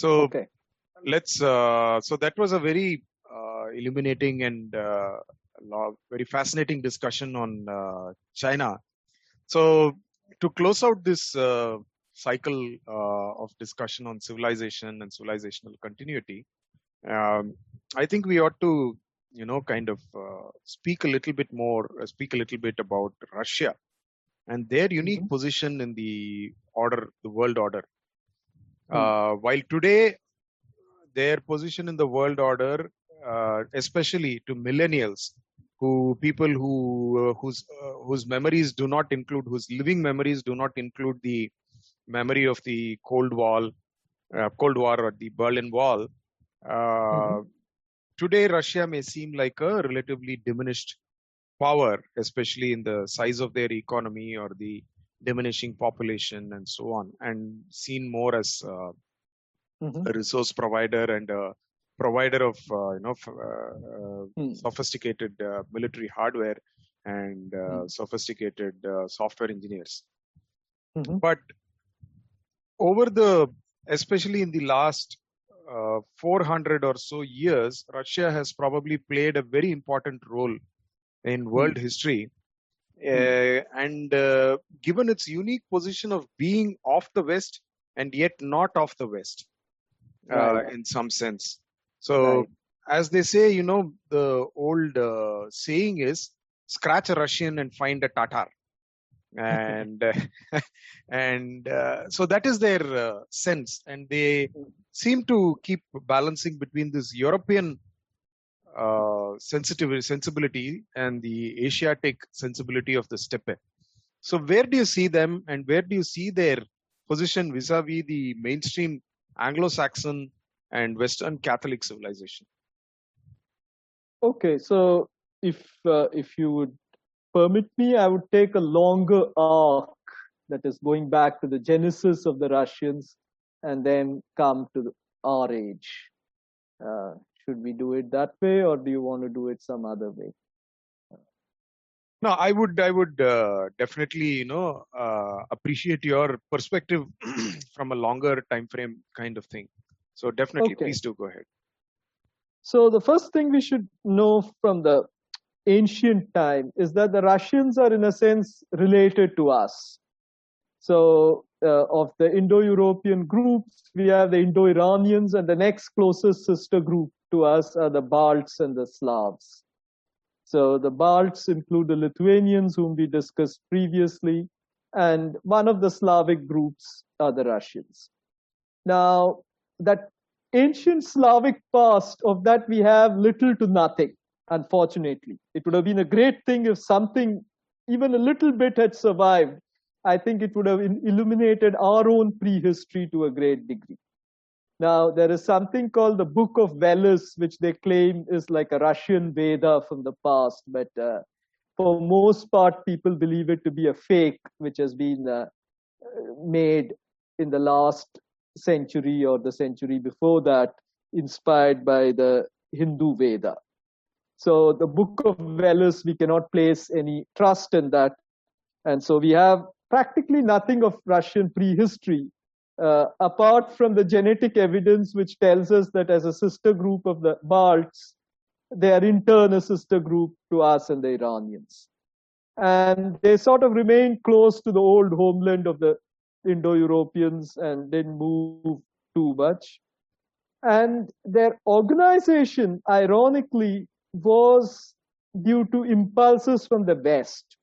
So Okay. let's. Uh, so that was a very uh, illuminating and uh, very fascinating discussion on uh, China. So to close out this uh, cycle uh, of discussion on civilization and civilizational continuity, um, I think we ought to, you know, kind of uh, speak a little bit more, uh, speak a little bit about Russia and their unique position in the order, the world order. Uh, while today, their position in the world order, uh, especially to millennials, who people who uh, whose uh, whose memories do not include, whose living memories do not include the memory of the Cold Wall, uh, Cold War or the Berlin Wall. Uh, Today, Russia may seem like a relatively diminished power, especially in the size of their economy or the diminishing population and so on, and seen more as uh, Mhm. a resource provider and a provider of uh, you know f- uh, uh, Hmm. sophisticated uh, military hardware and uh, sophisticated uh, software engineers. Mhm. But over the, especially in the last uh, 400 or so years, Russia has probably played a very important role in world history. Uh, and uh, given its unique position of being off the West and yet not off the West, uh, Right. in some sense. So, Right. as they say, you know, the old uh, saying is scratch a Russian and find a Tatar. And uh, and uh, so that is their uh, sense, and they seem to keep balancing between this European uh, sensitivity, sensibility and the Asiatic sensibility of the steppe. So, where do you see them, and where do you see their position vis-a-vis the mainstream Anglo-Saxon and Western Catholic civilization? Okay, so if uh, if you would permit me, I would take a longer arc that is going back to the genesis of the Russians and then come to the, our age. Uh, should we do it that way, or do you want to do it some other way? No, I would, I would uh, definitely, you know, uh, appreciate your perspective from a longer time frame kind of thing. So definitely, Okay. please do go ahead. So the first thing we should know from the ancient time is that the Russians are in a sense related to us. So uh, of the Indo-European groups, we have the Indo-Iranians and the next closest sister group to us are the Balts and the Slavs. So the Balts include the Lithuanians whom we discussed previously, and one of the Slavic groups are the Russians. Now, that ancient Slavic past, of that we have little to nothing, unfortunately. It would have been a great thing if something, even a little bit, had survived. I think it would have illuminated our own prehistory to a great degree. Now, there is something called the Book of Veles, which they claim is like a Russian Veda from the past, but uh, for most part, people believe it to be a fake, which has been uh, made in the last century or the century before that, inspired by the Hindu Veda. So the Book of Veles, we cannot place any trust in that. And so we have practically nothing of Russian prehistory, uh, apart from the genetic evidence which tells us that as a sister group of the Balts, they are in turn a sister group to us and the Iranians. And they sort of remain close to the old homeland of the Indo-Europeans and didn't move too much. And their organization, ironically, was due to impulses from the West.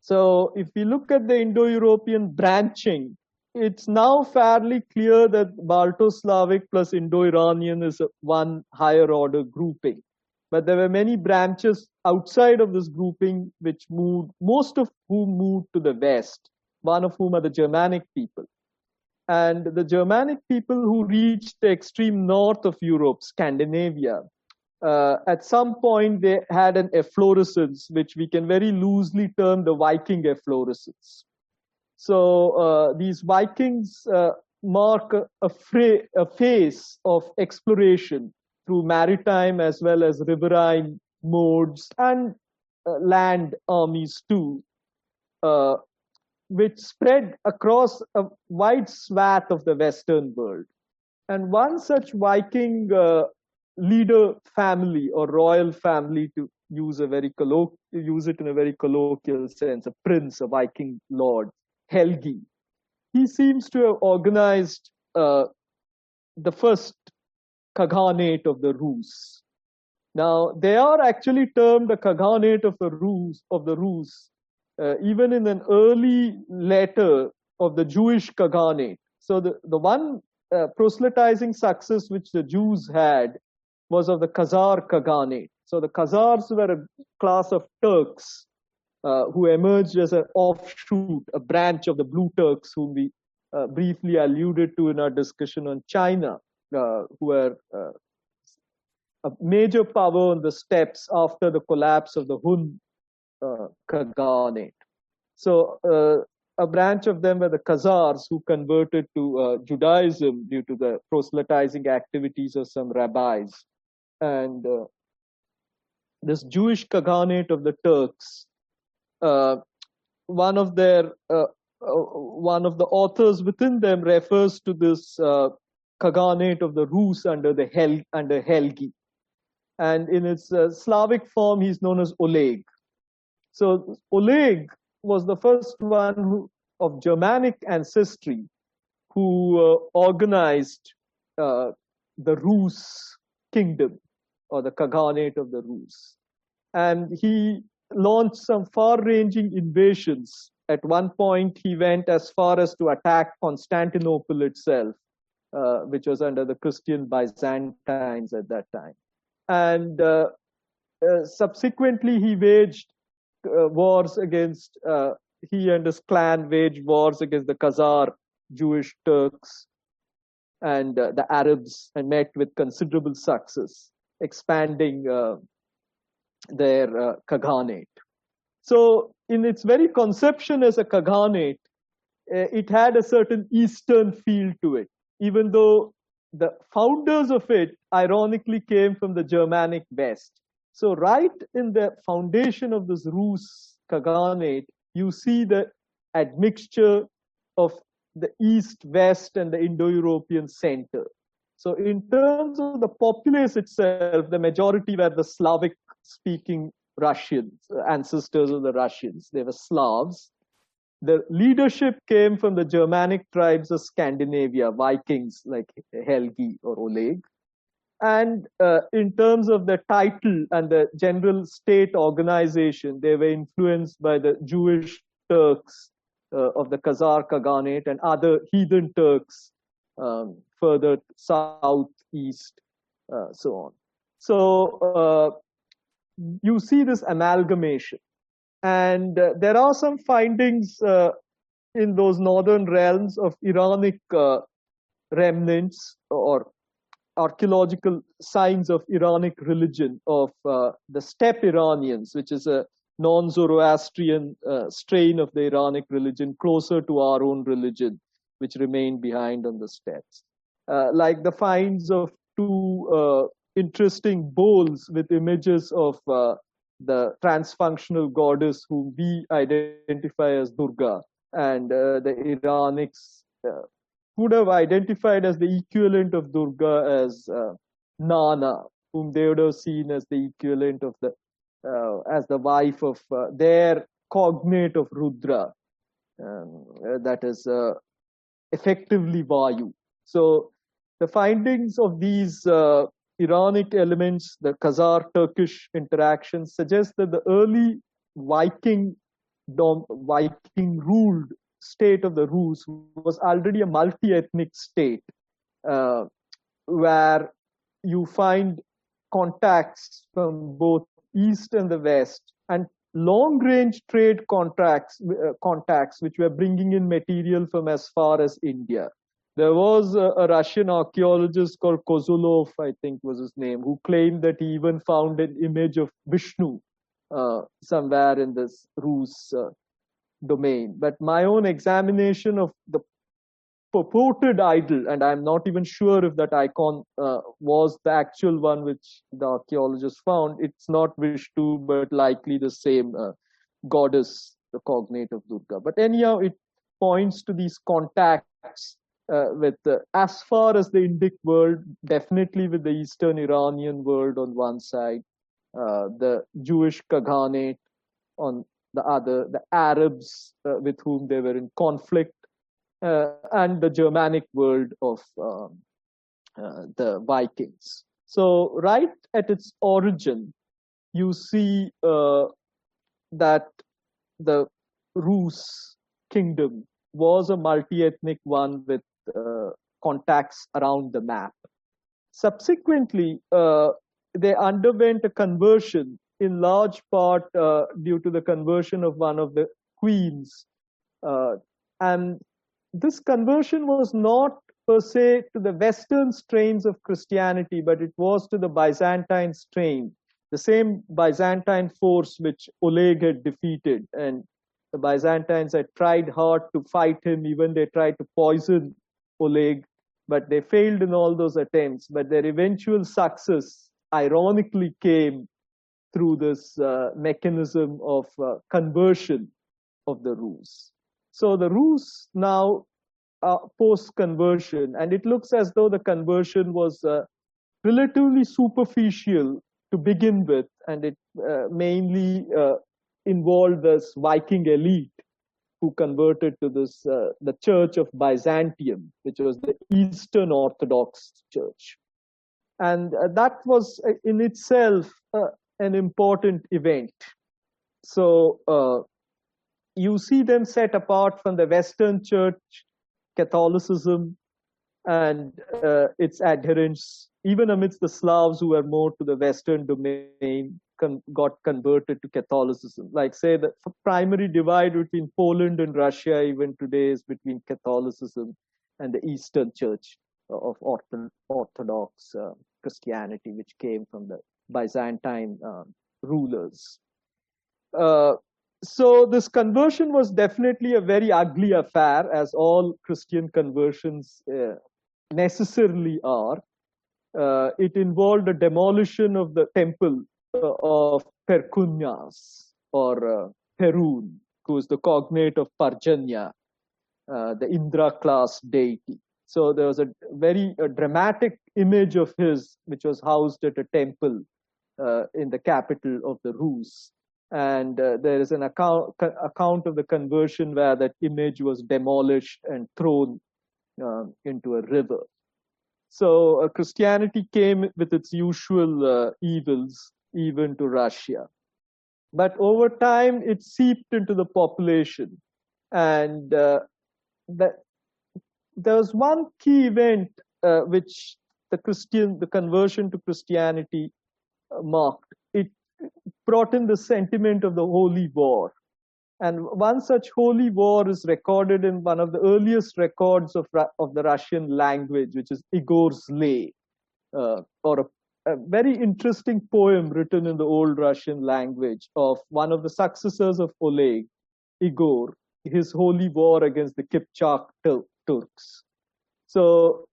So if we look at the Indo-European branching, it's now fairly clear that Balto-Slavic plus Indo-Iranian is one higher order grouping. But there were many branches outside of this grouping which moved, most of whom moved to the West, one of whom are the Germanic people. And the Germanic people who reached the extreme north of Europe, Scandinavia, uh, at some point they had an efflorescence, which we can very loosely term the Viking efflorescence. So uh, these Vikings uh, mark a, fra- a phase of exploration through maritime as well as riverine modes and uh, land armies too, uh, which spread across a wide swath of the Western world. And one such Viking uh, leader family or royal family, to use a very use it in a very colloquial sense, a prince, a Viking lord, Helgi. He seems to have organized uh, the first Khaganate of the Rus. Now, they are actually termed the Khaganate of the Rus, of the Rus, uh, even in an early letter of the Jewish Khaganate. So the, the one uh, proselytizing success which the Jews had was of the Khazar Khaganate. So the Khazars were a class of Turks uh, who emerged as an offshoot, a branch of the Blue Turks, whom we uh, briefly alluded to in our discussion on China, uh, who were uh, a major power on the steppes after the collapse of the Hun uh, Khaganate. So a branch of them were the Khazars who converted to Judaism due to the proselytizing activities of some rabbis. And this Jewish Khaganate of the Turks, one of their uh, one of the authors within them refers to this Khaganate of the Rus under the Hel under Helgi, and in its Slavic form, he's known as Oleg. So Oleg was the first one who, of Germanic ancestry who uh, organized uh, the Rus kingdom or the Khaganate of the Rus. And he launched some far ranging invasions. At one point, he went as far as to attack Constantinople itself, uh, which was under the Christian Byzantines at that time. And uh, uh, subsequently, he waged uh, wars against, uh, he and his clan waged wars against the Khazar Jewish Turks and uh, the Arabs and met with considerable success, expanding their uh. So, in its very conception as a Khaganate, uh, it had a certain Eastern feel to it, even though the founders of it ironically came from the Germanic West. So right in the foundation of this Rus Khaganate, you see the admixture of the East, West, and the Indo-European center. So in terms of the populace itself, the majority were the Slavic-speaking Russians, ancestors of the Russians. They were Slavs. The leadership came from the Germanic tribes of Scandinavia, Vikings like Helgi or Oleg and uh, in terms of the title and the general state organization, they were influenced by the Jewish Turks uh, of the Khazar Khaganate and other heathen Turks um, further south, east, uh, so on. So uh, you see this amalgamation. And uh, there are some findings uh, in those northern realms of Iranic remnants or archaeological signs of Iranic religion, of uh, the steppe Iranians, which is a non Zoroastrian uh, strain of the Iranic religion, closer to our own religion, which remained behind on the steppes. Uh, like the finds of two uh, interesting bowls with images of uh, the transfunctional goddess whom we identify as Durga, and uh, the Iranics would have identified as the equivalent of Durga as uh, Nana, whom they would have seen as the equivalent of the uh, as the wife of uh, their cognate of Rudra, um, uh, that is uh, effectively Vayu. So the findings of these uh, Iranic elements, the Khazar-Turkish interactions, suggest that the early Viking Viking ruled state of the Rus was already a multi-ethnic state uh, where you find contacts from both east and the west and long range trade contracts uh, contacts which were bringing in material from as far as india there was a, a russian archaeologist called kozulov i think was his name who claimed that he even found an image of vishnu uh, somewhere in this rus uh, domain. But my own examination of the purported idol, and I'm not even sure if that icon uh, was the actual one which the archaeologists found. It's not Vishnu, but likely the same uh, goddess, the cognate of Durga. But anyhow, it points to these contacts uh, with uh, as far as the Indic world, definitely with the Eastern Iranian world on one side, uh, the Jewish Khaganate on the other, the Arabs uh, with whom they were in conflict, uh, and the Germanic world of um, uh, the Vikings. So, right at its origin, you see that the Rus kingdom was a multi-ethnic one with uh, contacts around the map. Subsequently, uh, they underwent a conversion in large part uh, due to the conversion of one of the queens. Uh, and this conversion was not per se to the Western strains of Christianity, but it was to the Byzantine strain, the same Byzantine force which Oleg had defeated. And the Byzantines had tried hard to fight him, even they tried to poison Oleg, but they failed in all those attempts. But their eventual success, ironically, came through this uh, mechanism of uh, conversion of the Rus. So the Rus now uh, post conversion, and it looks as though the conversion was uh, relatively superficial to begin with, and it uh, mainly uh, involved this Viking elite who converted to this uh, the Church of Byzantium, which was the Eastern Orthodox Church, and uh, that was uh, in itself uh, an important event. So you see them set apart from the Western Church, Catholicism, and uh, its adherents, even amidst the Slavs who were more to the Western domain, con- got converted to Catholicism. Like, say, the primary divide between Poland and Russia, even today, is between Catholicism and the Eastern Church of Orthodox uh, Christianity, which came from the Byzantine uh, rulers. Uh, so, this conversion was definitely a very ugly affair, as all Christian conversions uh, necessarily are. Uh, it involved a demolition of the temple of Perkunyas or uh, Perun, who is the cognate of Parjanya, uh, the Indra class deity. So there was a very a dramatic image of his, which was housed at a temple uh, in the capital of the Rus. And uh, there is an account, account of the conversion where that image was demolished and thrown uh, into a river. So uh, Christianity came with its usual uh, evils even to Russia. But over time, it seeped into the population. And uh, the, there was one key event uh, which the Christian, the conversion to Christianity uh, marked. It brought in the sentiment of the Holy War. And one such holy war is recorded in one of the earliest records of, of the Russian language, which is Igor's Lay, uh, or a a very interesting poem written in the old Russian language of one of the successors of Oleg, Igor, his holy war against the Kipchak Turks. So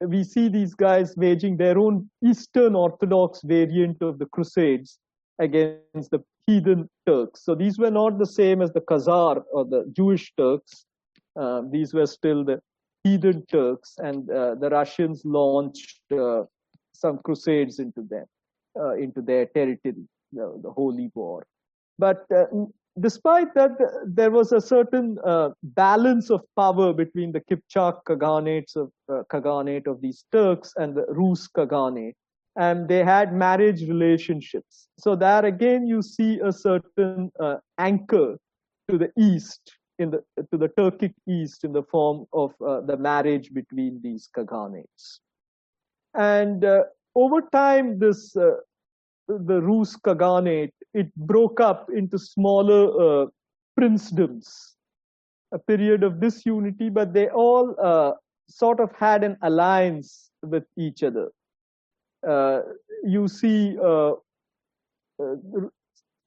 we see these guys waging their own Eastern Orthodox variant of the Crusades against the heathen Turks. So these were not the same as the Khazar or the Jewish Turks. Uh, these were still the heathen Turks, and uh, the Russians launched uh, some crusades into them, uh, into their territory, the, the holy war. But uh, despite that, there was a certain uh, balance of power between the Kipchak Khaganates of uh, Khaganate of these Turks and the Rus Khaganate, and they had marriage relationships. So there again, you see a certain uh, anchor to the east, in the to the Turkic east, in the form of uh, the marriage between these Khaganates. And uh, over time, this uh, the Rus Khaganate it broke up into smaller uh, princedoms, a period of disunity, but they all uh, sort of had an alliance with each other. Uh, you see uh,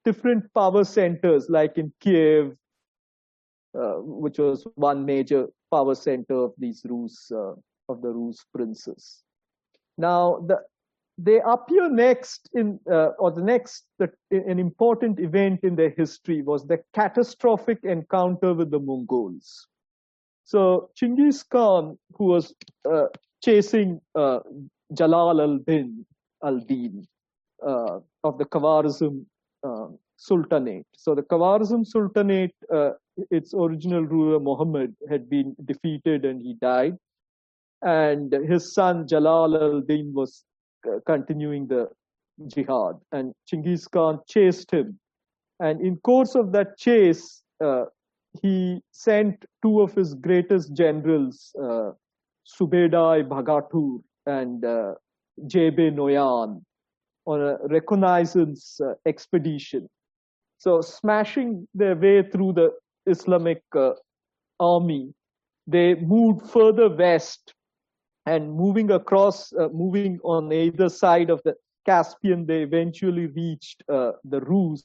different power centers, like in Kiev, which was one major power center of these Rus of the Rus princes. Now, the, they appear next in, uh, or the next, the, an important event in their history was the catastrophic encounter with the Mongols. So Chinggis Khan, who was uh, chasing uh, Jalal al-Din al-Din uh, of the Khawarizm um, Sultanate. So the Khawarizm Sultanate, uh, its original ruler Muhammad had been defeated and he died. And his son Jalal al-Din was continuing the jihad and Chinggis Khan chased him. And in course of that chase, uh, he sent two of his greatest generals, uh, Subedai Bhagatur and uh, Jebe Noyan, on a reconnaissance uh, expedition. So, smashing their way through the Islamic uh, army, they moved further west and moving across, uh, moving on either side of the Caspian, they eventually reached uh, the Rus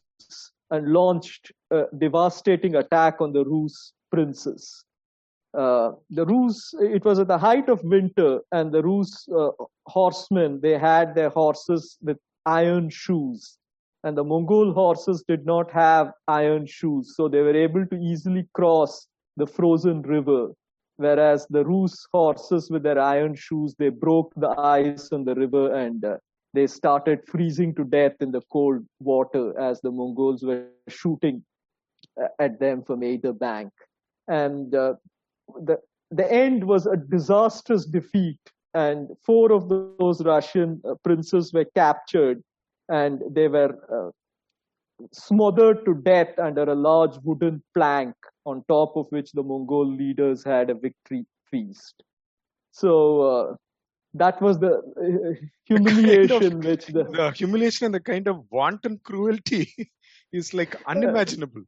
and launched a devastating attack on the Rus princes. Uh, the Rus, it was at the height of winter, and the Rus uh, horsemen, they had their horses with iron shoes. And the Mongol horses did not have iron shoes, so they were able to easily cross the frozen river. Whereas the Rus horses with their iron shoes, they broke the ice on the river and uh, they started freezing to death in the cold water as the Mongols were shooting uh, at them from either bank. And uh, the, the end was a disastrous defeat and four of those Russian uh, princes were captured and they were uh, smothered to death under a large wooden plank on top of which the Mongol leaders had a victory feast. So uh, that was the uh, humiliation the kind of, which the, the humiliation and the kind of wanton cruelty is like unimaginable.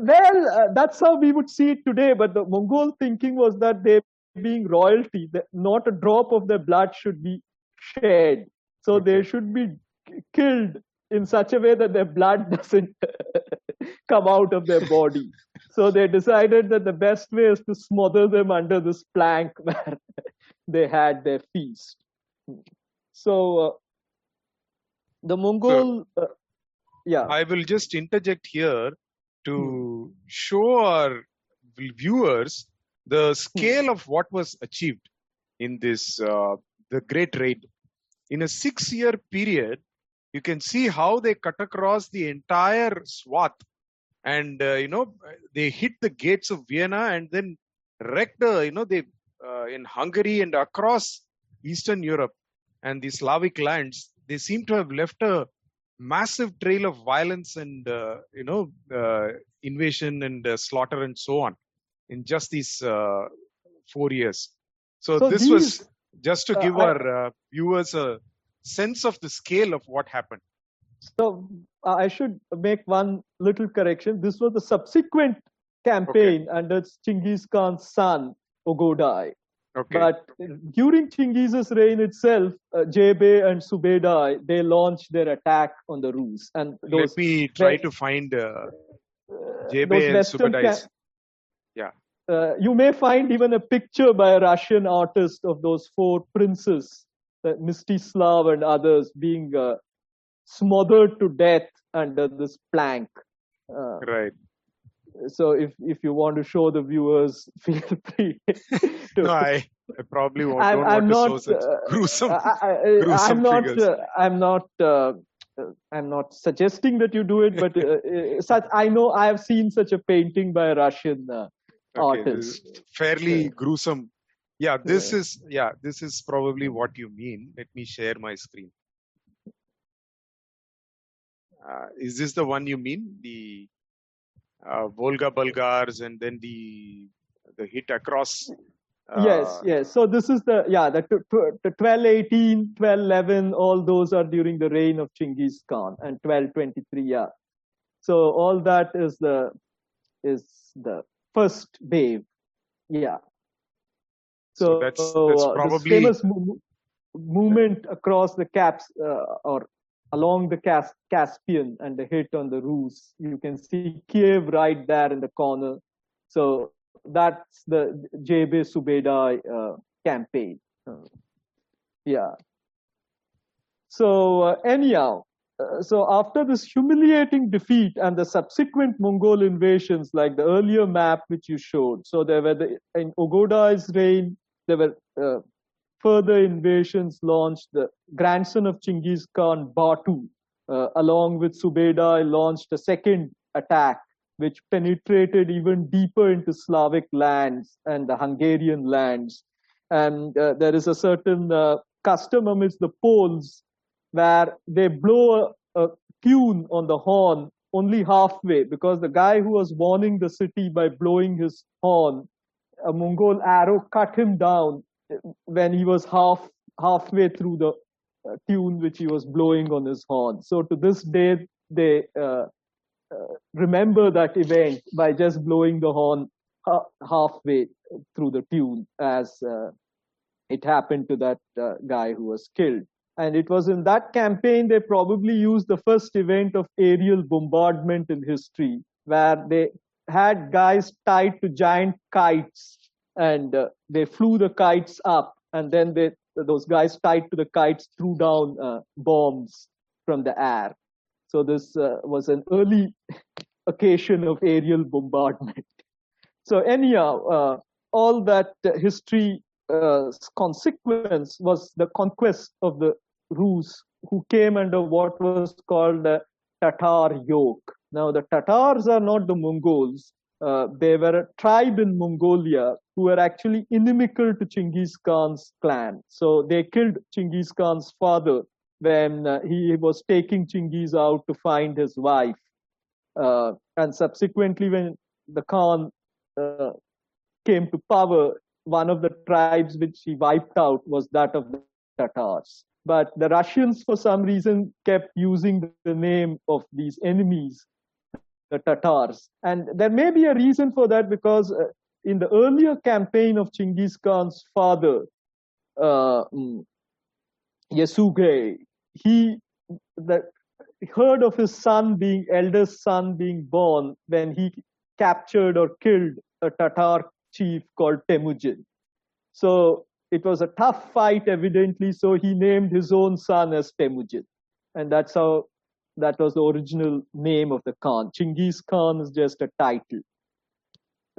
Well, uh, that's how we would see it today. But the Mongol thinking was that they being royalty, that not a drop of their blood should be shed. So okay. they should be killed in such a way that their blood doesn't come out of their body. so they decided that the best way is to smother them under this plank where they had their feast. So uh, the Mongol, uh, yeah. I will just interject here to hmm. show our viewers the hmm. scale of what was achieved in this uh, the great raid in a six year period you can see how they cut across the entire swath and uh, you know they hit the gates of vienna and then wrecked uh, you know they uh, in hungary and across eastern europe and the slavic lands they seem to have left a massive trail of violence and uh, you know uh, invasion and slaughter and so on in just these uh, four years. So, so this these, was just to uh, give uh, our uh, viewers a sense of the scale of what happened. So uh, I should make one little correction. This was the subsequent campaign okay. under Chinggis Khan's son, Ogodai. Okay. But during Chinggis's reign itself, uh, Jebe and Subedai, they launched their attack on the Rus. And those, Let me try to find uh, Jebe and Subedai's yeah. Uh, you may find even a picture by a Russian artist of those four princes, uh, Mstislav and others, being uh, smothered to death under this plank. Uh, right. So if if you want to show the viewers, feel free. To, no, I, I probably won't, I'm, I'm want not, to show such uh, gruesome, I, gruesome I'm not. Uh, I'm not I'm not suggesting that you do it, but uh, such I know I have seen such a painting by a Russian uh, okay, artist. Fairly gruesome. Yeah, this yeah. is yeah, this is probably what you mean. Let me share my screen. Uh, is this the one you mean? The uh, Volga Bulgars and then the the hit across. Uh, yes, yes. So this is the yeah the, the 1218, 1211, all those are during the reign of Chinggis Khan and 1223. Yeah. So all that is the is the first wave. Yeah. So, so that's, that's uh, probably famous mo- movement across the caps uh, or along the Cas- Caspian and the hit on the Rus. You can see Kiev right there in the corner. So that's the Jebe Subedai uh, campaign. Yeah. So uh, anyhow, uh, so after this humiliating defeat and the subsequent Mongol invasions, like the earlier map which you showed, so there were the in Ogodai's reign, there were uh, further invasions launched. The grandson of Chinggis Khan, Batu, uh, along with Subedai, launched a second attack, which penetrated even deeper into Slavic lands and the Hungarian lands. And uh, there is a certain uh, custom amidst the Poles where they blow a, a tune on the horn only halfway because the guy who was warning the city by blowing his horn, a Mongol arrow cut him down when he was half halfway through the uh, tune which he was blowing on his horn. So to this day, they uh, uh, remember that event by just blowing the horn ha- halfway through the tune as uh, it happened to that uh, guy who was killed. And it was in that campaign they probably used the first event of aerial bombardment in history, where they had guys tied to giant kites and uh, they flew the kites up. And then they, those guys tied to the kites threw down uh, bombs from the air. So this uh, was an early occasion of aerial bombardment. So anyhow, uh, all that history uh, consequence was the conquest of the Rus who came under what was called the Tatar yoke. Now, the Tatars are not the Mongols. Uh, they were a tribe in Mongolia who were actually inimical to Chinggis Khan's clan. So they killed Chinggis Khan's father when uh, he was taking Chinggis out to find his wife. Uh, and subsequently, when the Khan uh, came to power, one of the tribes which he wiped out was that of the Tatars. But the Russians, for some reason, kept using the name of these enemies, Tatars. And there may be a reason for that because uh, in the earlier campaign of Chinggis Khan's father, uh, mm, Yasugei, he the, heard of his son being eldest son being born when he captured or killed a Tatar chief called Temujin. So it was a tough fight, evidently. So he named his own son as Temujin. And that's how that was the original name of the Khan. Chinggis Khan is just a title.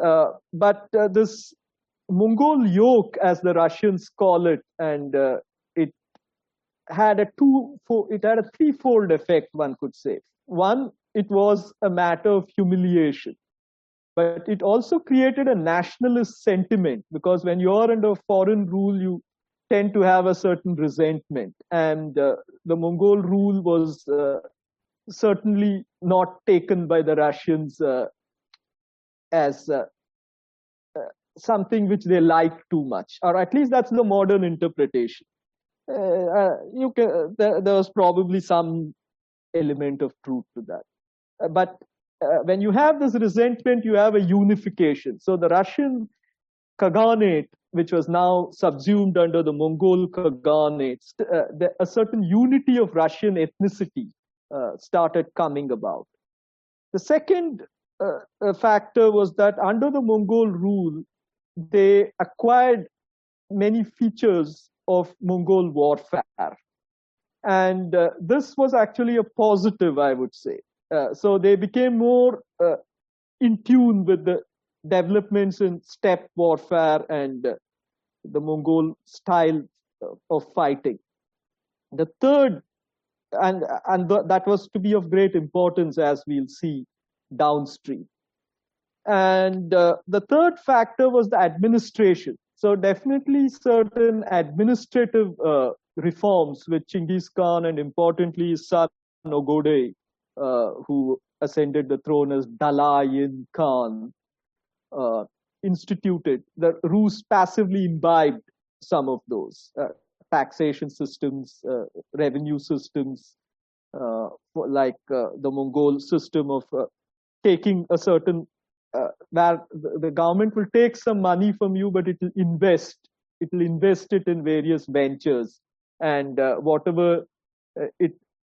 Uh, but uh, this Mongol yoke, as the Russians call it, and uh, it had a two, four, it had a threefold effect, one could say. One, it was a matter of humiliation but it also created a nationalist sentiment because when you're under foreign rule, you tend to have a certain resentment. And uh, the Mongol rule was uh, certainly not taken by the Russians uh, as uh, uh, something which they like too much, or at least that's the modern interpretation. Uh, you can, there, there was probably some element of truth to that. but uh, when you have this resentment, you have a unification. So the Russian Khaganate, which was now subsumed under the Mongol Khaganate, uh, a certain unity of Russian ethnicity uh, started coming about. The second uh, uh, factor was that under the Mongol rule, they acquired many features of Mongol warfare. And uh, this was actually a positive, I would say. Uh, so they became more uh, in tune with the developments in steppe warfare and the Mongol style of fighting. The third, and and th- that was to be of great importance as we'll see downstream. And uh, the third factor was the administration. So definitely certain administrative uh, reforms which Chinggis Khan and importantly his uh, who ascended the throne as Dalayin Khan, uh, instituted. The Rus passively imbibed some of those uh, taxation systems, uh, revenue systems, uh, like uh, the Mongol system of taking a certain where the government will take some money from you, but it will invest. It will invest it in various ventures, and whatever it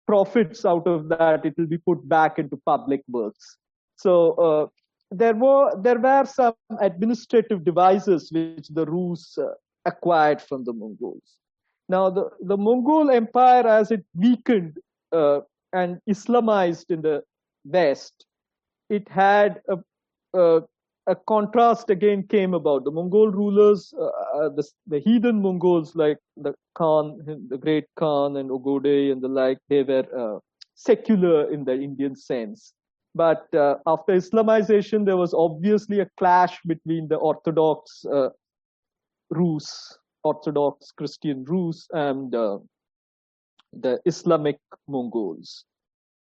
profits out of that, it will be put back into public works. So there were there were some administrative devices which the Rus uh, acquired from the Mongols. Now the, the Mongol Empire, as it weakened, uh, and Islamized in the West, it had a, a, a contrast again came about. The Mongol rulers, uh, uh, the, the heathen Mongols like the Khan, the great Khan and Ogodei and the like, they were uh, secular in the Indian sense. But uh, after Islamization, there was obviously a clash between the Orthodox uh, Rus, Orthodox Christian Rus, and uh, the Islamic Mongols.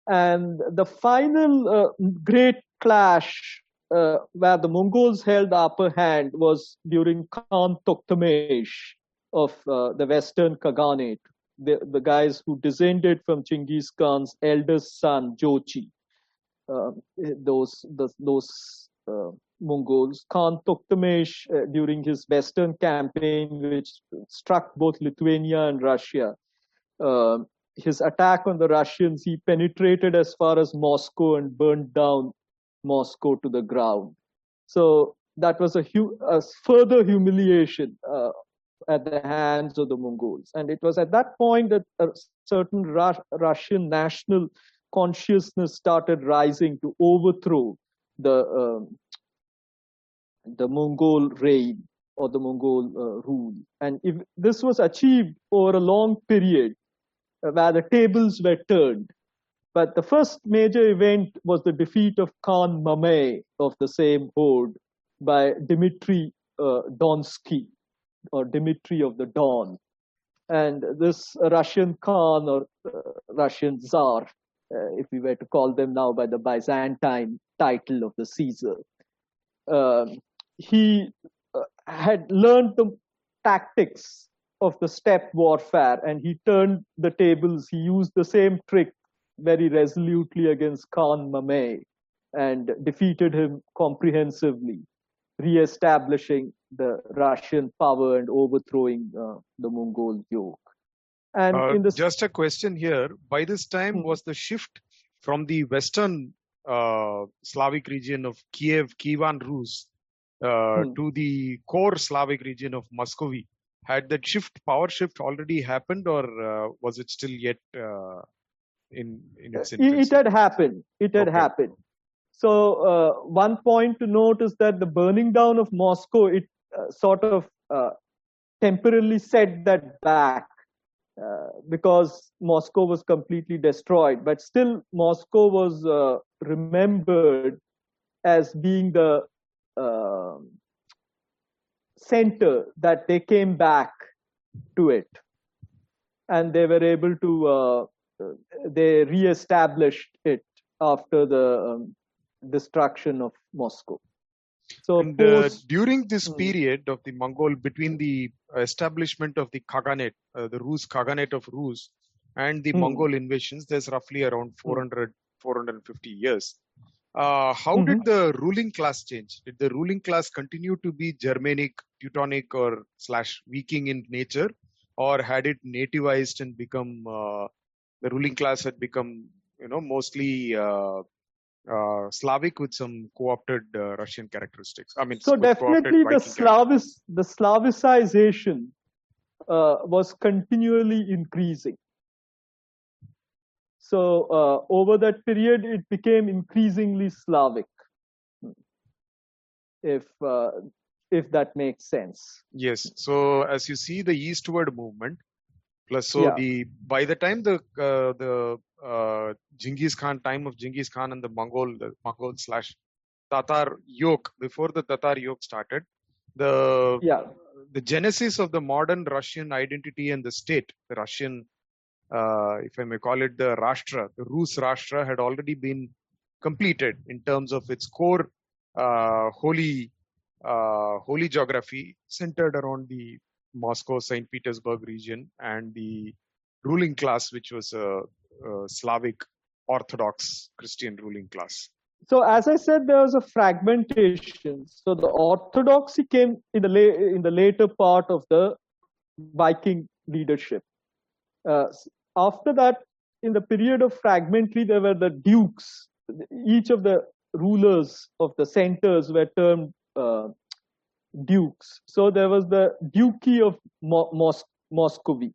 And the final uh, great clash uh, where the Mongols held the upper hand was during Khan Toktamish of uh, the Western Khaganate, the, the guys who descended from Chinggis Khan's eldest son, Jochi. Uh, those, those, those Mongols. Khan Toktamish, uh, during his Western campaign, which struck both Lithuania and Russia, uh, his attack on the Russians, he penetrated as far as Moscow and burned down Moscow to the ground. So that was a, hu- a further humiliation uh, at the hands of the Mongols. And it was at that point that a certain Ru- Russian national consciousness started rising to overthrow the um, the Mongol reign or the Mongol uh, rule. And if this was achieved over a long period, uh, where the tables were turned. But the first major event was the defeat of Khan Mamai of the same horde by Dmitry uh, Donsky, or Dmitry of the Don. And this Russian Khan or uh, Russian Tsar, if we were to call them now by the Byzantine title of the Caesar, um, he uh, had learned the tactics of the steppe warfare and he turned the tables. He used the same trick very resolutely against Khan Mamai and defeated him comprehensively, re-establishing the Russian power and overthrowing uh, the Mongol yoke. And Uh, in the just a question here. By this time, Hmm. was the shift from the western uh, Slavic region of Kiev, Kievan Rus, uh, Hmm. to the core Slavic region of Muscovy, had that shift, power shift, already happened, or uh, was it still yet uh, in in its it, infancy? it had happened. It had Okay. happened. So uh, one point to note is that the burning down of Moscow, it uh, sort of uh, temporarily set that back uh, because Moscow was completely destroyed. But still, Moscow was uh, remembered as being the um center that they came back to it, and they were able to. Uh, uh, they re-established it after the um, destruction of Moscow. So And uh, during this Hmm. period of the Mongol, between the establishment of the Khaganate, uh, the Rus Khaganate of Rus, and the Hmm. Mongol invasions, there's roughly around 400, 450 years. Uh, how Mhm. did the ruling class change? Did the ruling class continue to be Germanic, Teutonic, or slash Viking in nature, or had it nativized and become uh, the ruling class had become, you know, mostly uh, Slavic with some co-opted uh, Russian characteristics. I mean, so definitely the. Slavis, the Slavicization uh, was continually increasing. So uh, over that period, it became increasingly Slavic. If uh, if that makes sense. Yes. So as you see the eastward movement, plus so Yeah. the by the time the uh, the uh, Genghis Khan time of Genghis Khan and the Mongol the Mongol slash Tatar yoke before the Tatar yoke started, the Yeah. the genesis of the modern Russian identity and the state, the Russian, uh, if I may call it the Rashtra, the Rus Rashtra had already been completed in terms of its core uh, holy, uh, holy geography centered around the Moscow, St. Petersburg region and the ruling class, which was a, a Slavic Orthodox Christian ruling class. So as I said, there was a fragmentation. So the orthodoxy came in the la- in the later part of the Viking leadership. Uh, after that, in the period of fragmentary, there were the dukes. Each of the rulers of the centers were termed uh, dukes. So there was the duchy of Mo- Mos- Muscovy.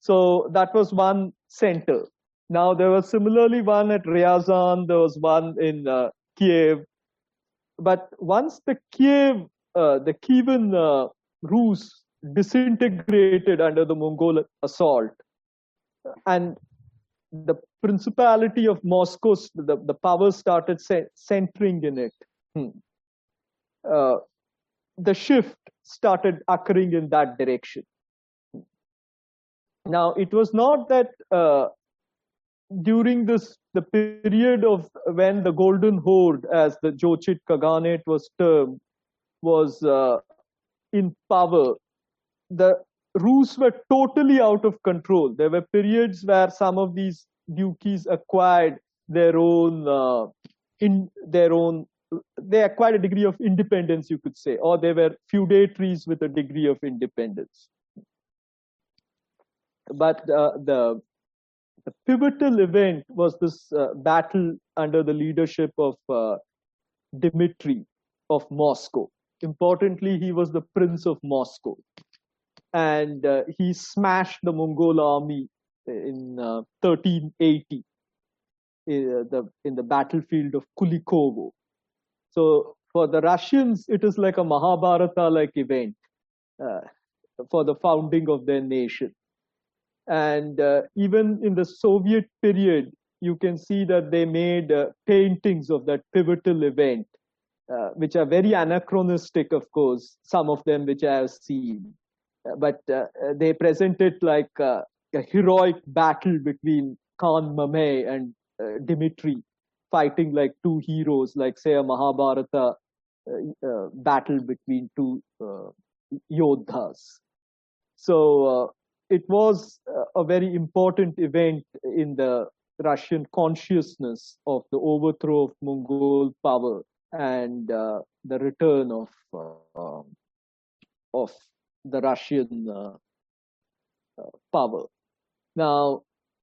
So that was one center. Now there was similarly one at Ryazan, there was one in uh, Kiev. But once the Kiev, uh, the Kievan uh, Rus disintegrated under the Mongol assault, and the principality of Moscow, the, the power started centering in it. Hmm. Uh, the shift started occurring in that direction. Now, it was not that uh, during this the period of when the Golden Horde, as the Jochid Khaganate was termed, was uh, in power, the Rus were totally out of control. There were periods where some of these duchies acquired their own uh, in their own they acquired a degree of independence, you could say, or they were feudatories with a degree of independence. But uh, the the pivotal event was this uh, battle under the leadership of uh, Dmitri of Moscow. Importantly, he was the Prince of Moscow. And uh, he smashed the Mongol army in 1380 uh, in uh, the, in the battlefield of Kulikovo. So for the Russians, it is like a Mahabharata-like event uh, for the founding of their nation. And uh, even in the Soviet period, you can see that they made uh, paintings of that pivotal event, uh, which are very anachronistic, of course, some of them which I have seen. Uh, but uh, they present it like a heroic battle between Khan Mamai and Dmitri, fighting like two heroes, like, say, a Mahabharata battle between two yodhas. So it was a very important event in the Russian consciousness of the overthrow of Mongol power and uh, the return of uh, of the Russian uh, uh power. Now,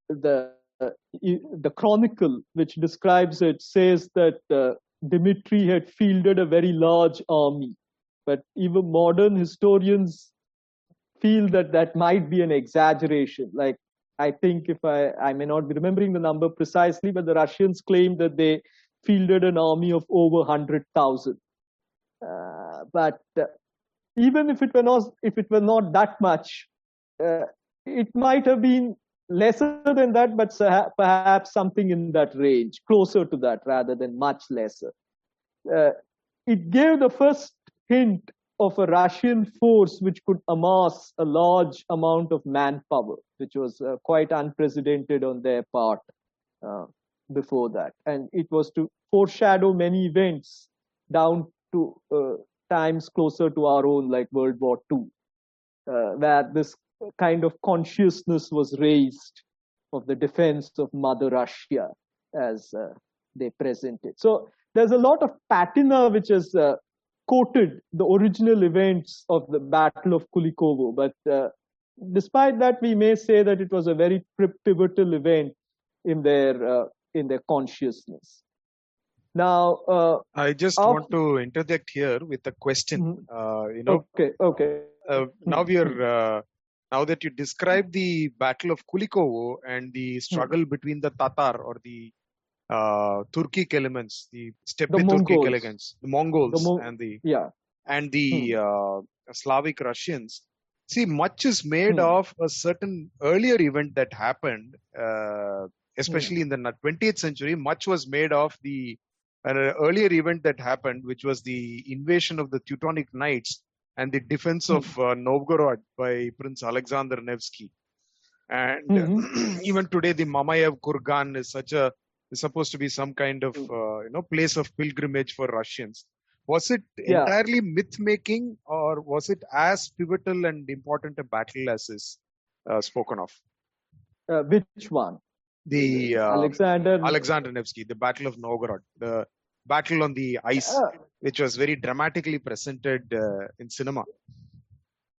the the chronicle which describes it says that uh, Dmitri had fielded a very large army, but even modern historians feel that that might be an exaggeration. Like, I think if I, I may not be remembering the number precisely, but the Russians claim that they fielded an army of over 100,000. Uh, but uh, even if it were not, if it were not that much, uh, it might have been lesser than that, but perhaps something in that range, closer to that rather than much lesser. Uh, it gave the first hint of a Russian force which could amass a large amount of manpower, which was uh, quite unprecedented on their part uh, before that. And it was to foreshadow many events down to uh, times closer to our own, like World War II, uh, where this kind of consciousness was raised of the defense of Mother Russia as uh, they presented. So there's a lot of patina which has uh, quoted the original events of the Battle of Kulikovo. But uh, despite that, we may say that it was a very pivotal event in their uh, in their consciousness. Now, uh, I just want to interject here with a question. Mm-hmm. Uh, you know, okay, okay. Uh, now we are uh, now that you describe the Battle of Kulikovo and the struggle mm-hmm. between the Tatar or the uh, Turkic elements, the steppe the Turkic elements, the Mongols, the Mo- and the yeah, and the hmm. uh, Slavic Russians. See, much is made hmm. of a certain earlier event that happened, uh, especially hmm. in the 20th century. Much was made of the an earlier event that happened, which was the invasion of the Teutonic Knights and the defense of hmm. uh, Novgorod by Prince Alexander Nevsky. And mm-hmm. even today, the Mamayev Kurgan is such a is supposed to be some kind of hmm. uh, you know place of pilgrimage for Russians. Was it yeah. entirely myth making, or was it as pivotal and important a battle as is uh, spoken of? Uh, which one? The uh, Alexander Alexander Nevsky, the Battle of Novgorod, the battle on the ice, which was very dramatically presented uh, in cinema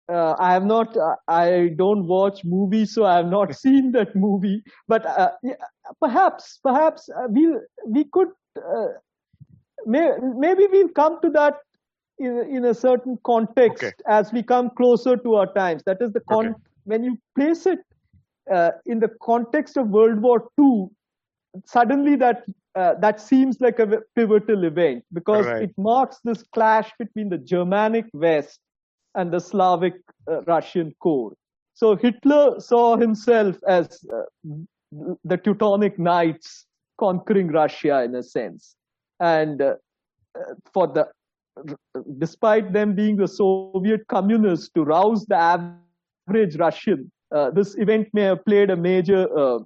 uh, I have not, uh, I don't watch movies, so I have not seen that movie. But uh, yeah, perhaps, perhaps uh, we we could, uh, may, maybe we'll come to that in, in a certain context okay. as we come closer to our times. That is the con. Okay. When you place it uh, in the context of World War II, suddenly that uh, that seems like a pivotal event because Right. it marks this clash between the Germanic West and the Slavic uh, Russian core. So Hitler saw himself as uh, the Teutonic Knights conquering Russia in a sense, and uh, for the despite them being the Soviet communists to rouse the average Russian, uh, this event may have played a major uh,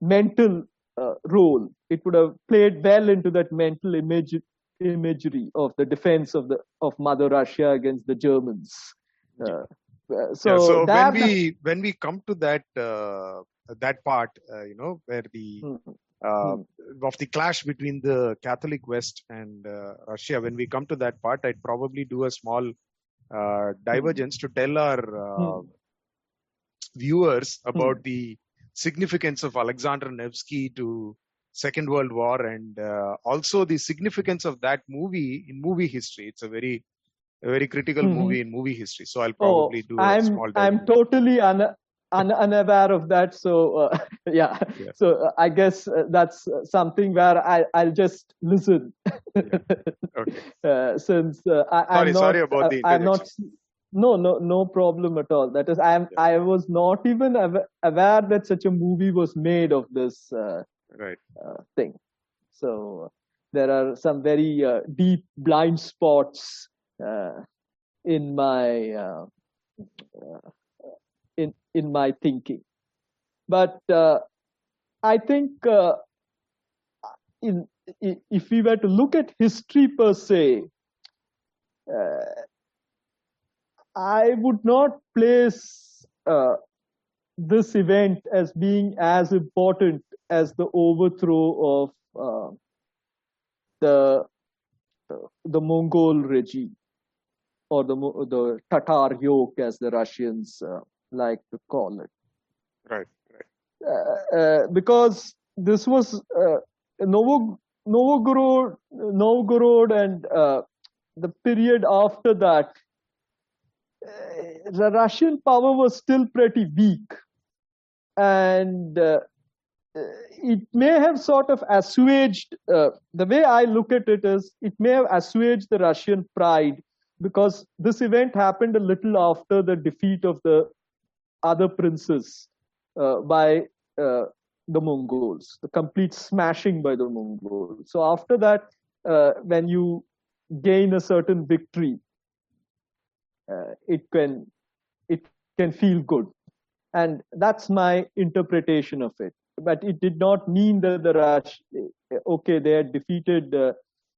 mental uh, role. It would have played well into that mental image, imagery of the defense of the of Mother Russia against the Germans. Uh, uh, so, yeah, so that, when we when we come to that uh, that part, uh, you know, where the Hmm. uh, of the clash between the Catholic West and uh, Russia, when we come to that part, I'd probably do a small uh, divergence to tell our uh, Hmm. viewers about the significance of Alexander Nevsky to Second World War and uh, also the significance of that movie in movie history. It's a very a very critical Mhm. movie in movie history. So I'll oh, probably do a I'm small I'm totally un, un, unaware of that. So uh, yeah. Yeah. so uh, I guess uh, that's uh, something where I I'll just listen. Okay. uh, since uh, I, I'm not, sorry about the I'm not. No, no, no problem at all. That is, I'm. Yeah. I was not even awa- aware that such a movie was made of this uh, Right. uh, thing. So there are some very uh, deep blind spots uh, in my uh, uh, in in my thinking. But uh, I think uh, in if we were to look at history per se, uh, I would not place uh, this event as being as important as the overthrow of uh, the the Mongol regime or the the Tatar yoke, as the Russians uh, like to call it Right. Right. uh, uh, because this was uh, Novo, Novgorod, Novgorod, and uh, the period after that, the Russian power was still pretty weak, and uh, uh, it may have sort of assuaged. Uh, the way I look at it is, it may have assuaged the Russian pride because this event happened a little after the defeat of the other princes uh, by uh, the Mongols, the complete smashing by the Mongols. So after that, uh, when you gain a certain victory, uh, it can it can feel good, and that's my interpretation of it. But it did not mean that the Rush, okay, they had defeated uh,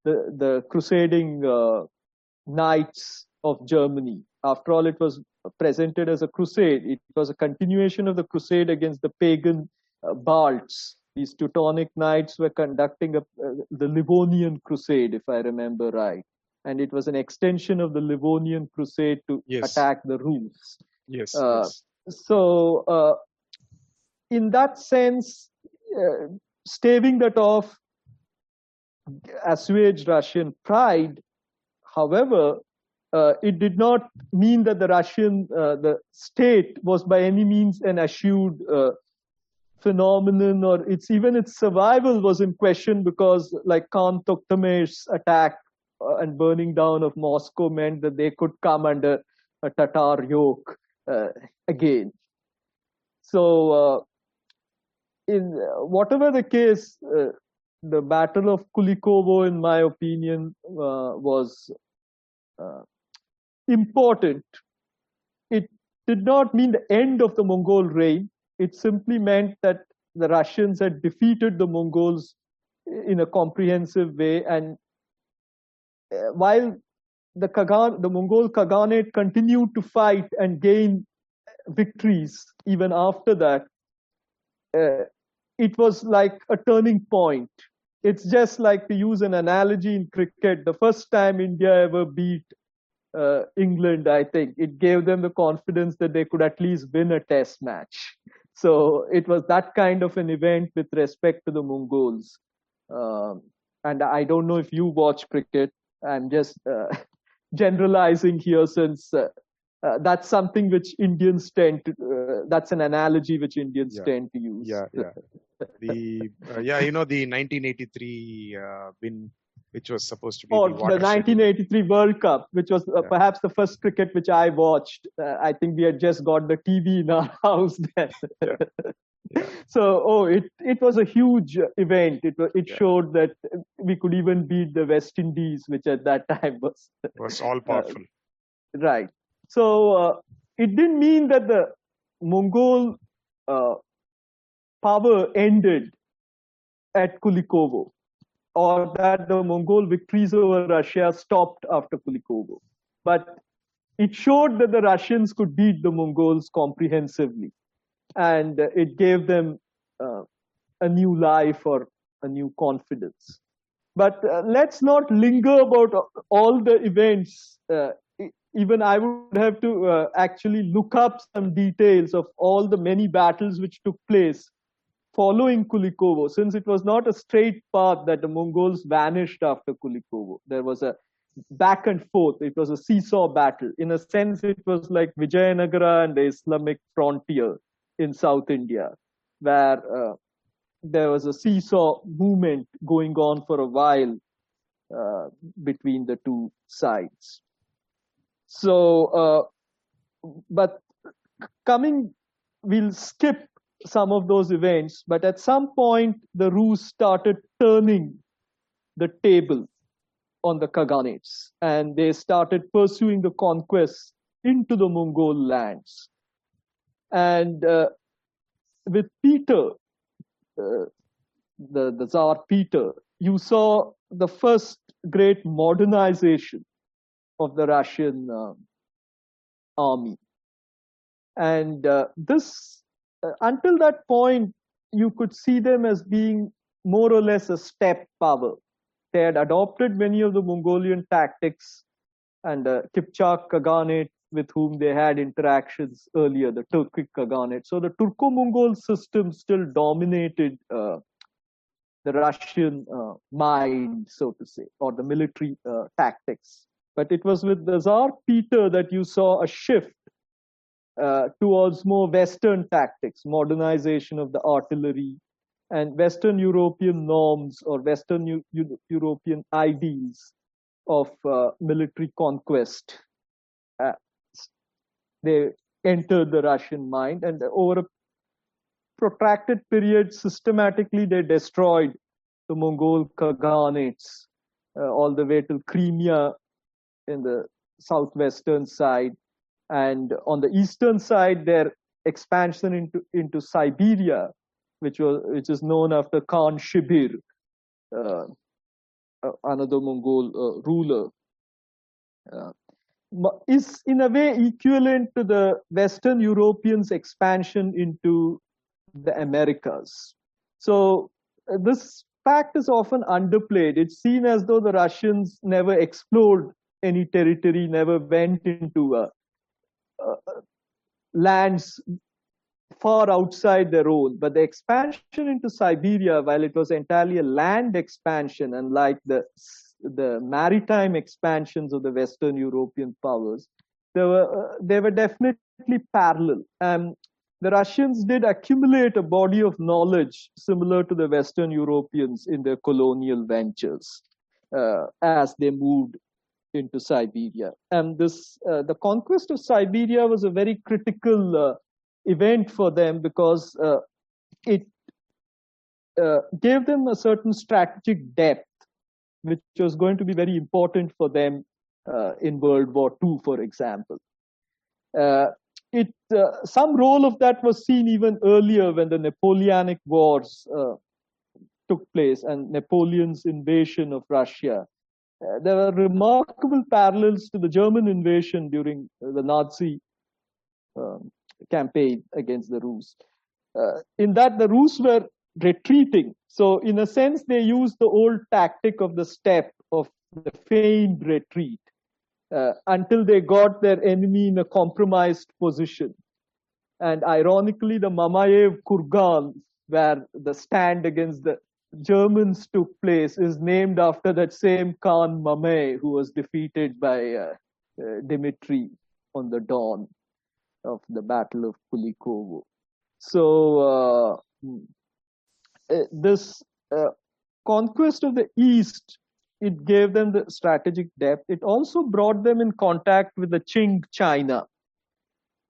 the the crusading uh, knights of Germany. After all, it was presented as a crusade. It was a continuation of the crusade against the pagan uh, Balts. These Teutonic knights were conducting a, uh, the Livonian crusade, if I remember right. And it was an extension of the Livonian crusade to Yes. attack the Rus. Yes. Uh, yes. So, uh, in that sense, uh, staving that off assuaged Russian pride. However, uh, it did not mean that the Russian, uh, the state was by any means an assured uh, phenomenon or its even its survival was in question because like Khan Tokhtamysh's attack and burning down of Moscow meant that they could come under a Tatar yoke uh, again. So, uh, in uh, whatever the case, uh, the Battle of Kulikovo, in my opinion, uh, was uh, important. It did not mean the end of the Mongol reign. It simply meant that the Russians had defeated the Mongols in a comprehensive way. And uh, while the Kagan, the Mongol Khaganate continued to fight and gain victories even after that, uh, it was like a turning point. It's just like to use an analogy in cricket. The first time India ever beat uh, England, I think it gave them the confidence that they could at least win a test match. So it was that kind of an event with respect to the Mongols. Um, and I don't know if you watch cricket. I'm just uh, generalizing here since uh, uh, that's something which Indians tend to. Uh, that's an analogy which Indians Yeah. tend to use. Yeah, yeah. The uh, yeah, you know the 1983 uh, win, which was supposed to be Or the the 1983 World Cup, which was uh, Yeah. perhaps the first cricket which I watched. Uh, I think we had just got the TV in our house then. Yeah. So, oh, it it was a huge event. It it Yeah. showed that we could even beat the West Indies, which at that time was was all powerful. Right. So uh, it didn't mean that the Mongol uh, power ended at Kulikovo or that the Mongol victories over Russia stopped after Kulikovo. But it showed that the Russians could beat the Mongols comprehensively. And it gave them uh, a new life or a new confidence. But uh, let's not linger about all the events uh, even I would have to uh, actually look up some details of all the many battles which took place following Kulikovo, since it was not a straight path that the Mongols vanished after Kulikovo. There was a back and forth. It was a seesaw battle. In a sense, it was like Vijayanagara and the Islamic frontier in South India, where uh, there was a seesaw movement going on for a while uh, between the two sides. So, uh, but coming, we'll skip some of those events, but at some point, the Rus started turning the table on the Khaganates and they started pursuing the conquests into the Mongol lands. And uh, with Peter, uh, the, the Tsar Peter, you saw the first great modernization of the Russian uh, army. And uh, this, uh, until that point, you could see them as being more or less a steppe power. They had adopted many of the Mongolian tactics, and the Kipchak Khaganate, with whom they had interactions earlier, the Turkic Khaganate. So the Turko-Mongol system still dominated uh, the Russian uh, mind, so to say, or the military uh, tactics. But it was with the Tsar Peter that you saw a shift uh, towards more Western tactics, modernization of the artillery, and Western European norms or Western Eu- Eu- European ideals of uh, military conquest. They entered the Russian mind, and over a protracted period, systematically they destroyed the Mongol Khaganates uh, all the way to Crimea in the southwestern side, and on the eastern side, their expansion into into Siberia, which was which is known after Khan Shibir, uh, uh, another Mongol uh, ruler, uh, is in a way equivalent to the Western Europeans' expansion into the Americas. So uh, this fact is often underplayed. It's seen as though the Russians never explored any territory, never went into uh, uh, lands far outside their own. But the expansion into Siberia, while it was entirely a land expansion, unlike the the maritime expansions of the Western European powers, they were uh, they were definitely parallel. Um, the Russians did accumulate a body of knowledge similar to the Western Europeans in their colonial ventures uh, as they moved into Siberia. And this, uh, the conquest of Siberia was a very critical uh, event for them because uh, it uh, gave them a certain strategic depth, which was going to be very important for them uh, in World War II, for example. Uh, it uh, some role of that was seen even earlier when the Napoleonic Wars uh, took place and Napoleon's invasion of Russia. Uh, there are remarkable parallels to the German invasion during the Nazi um, campaign against the Rus. Uh, in that, the Rus were retreating. So, in a sense, they used the old tactic of the steppe of the feigned retreat uh, until they got their enemy in a compromised position. And ironically, the Mamayev Kurgan, where the stand against the Germans took place, is named after that same Khan Mamai who was defeated by uh, uh, Dmitri on the dawn of the Battle of Kulikovo. So uh, this uh, conquest of the East, it gave them the strategic depth. It also brought them in contact with the Qing China.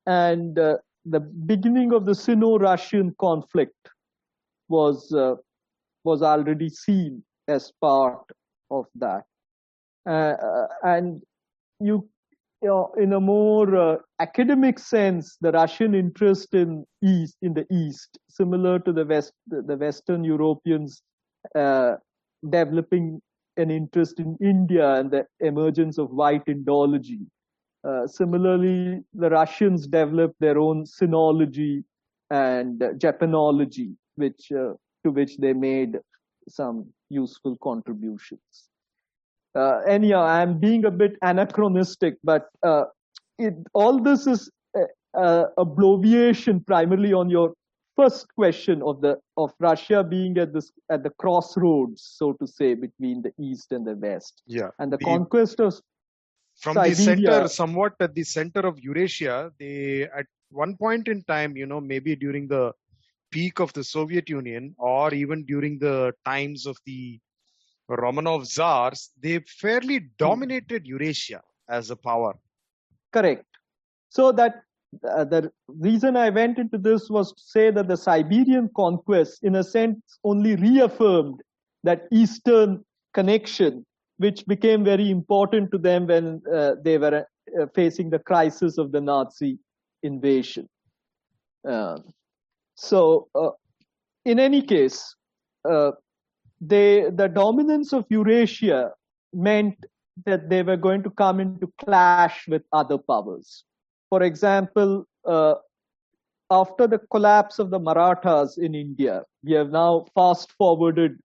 And uh, the beginning of the Sino-Russian conflict was uh, was already seen as part of that. Uh, and you, you know, in a more uh, academic sense, the Russian interest in east in the east, similar to the west, the Western Europeans uh, developing an interest in India and the emergence of white Indology. Uh, similarly, the Russians developed their own sinology and Japanology, which uh, to which they made some useful contributions. Uh, anyhow, I'm being a bit anachronistic, but uh, it, all this is a, a, a bloviation primarily on your first question of the of Russia being at this at the crossroads, so to say, between the east and the west. Yeah. And the, The- conquest of from the center, somewhat at the center of Eurasia, they at one point in time, you know, maybe during the peak of the Soviet Union or even during the times of the Romanov czars, they fairly dominated Eurasia as a power. correct. So that uh, the reason I went into this was to say that the Siberian conquest, in a sense, only reaffirmed that eastern connection, which became very important to them when uh, they were uh, facing the crisis of the Nazi invasion. Uh, so, uh, in any case, uh, they the dominance of Eurasia meant that they were going to come into clash with other powers. For example, uh, after the collapse of the Marathas in India, we have now fast forwarded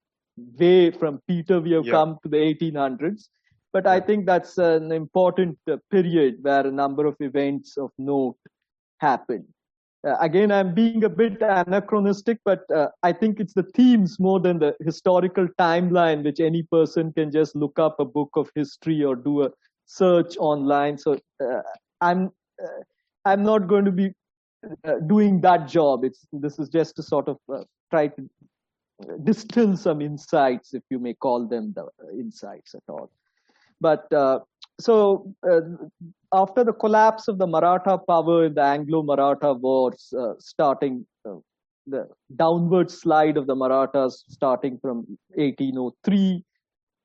way from Peter, we have Yeah. come to the 1800s. But I think that's an important period where a number of events of note happened. Uh, again, I'm being a bit anachronistic, but uh, I think it's the themes more than the historical timeline, which any person can just look up a book of history or do a search online. So uh, I'm uh, I'm not going to be uh, doing that job. It's this is just to sort of try to distill some insights, if you may call them the insights at all. But so uh, after the collapse of the Maratha power in the Anglo-Maratha wars, uh, starting uh, the downward slide of the Marathas starting from 1803,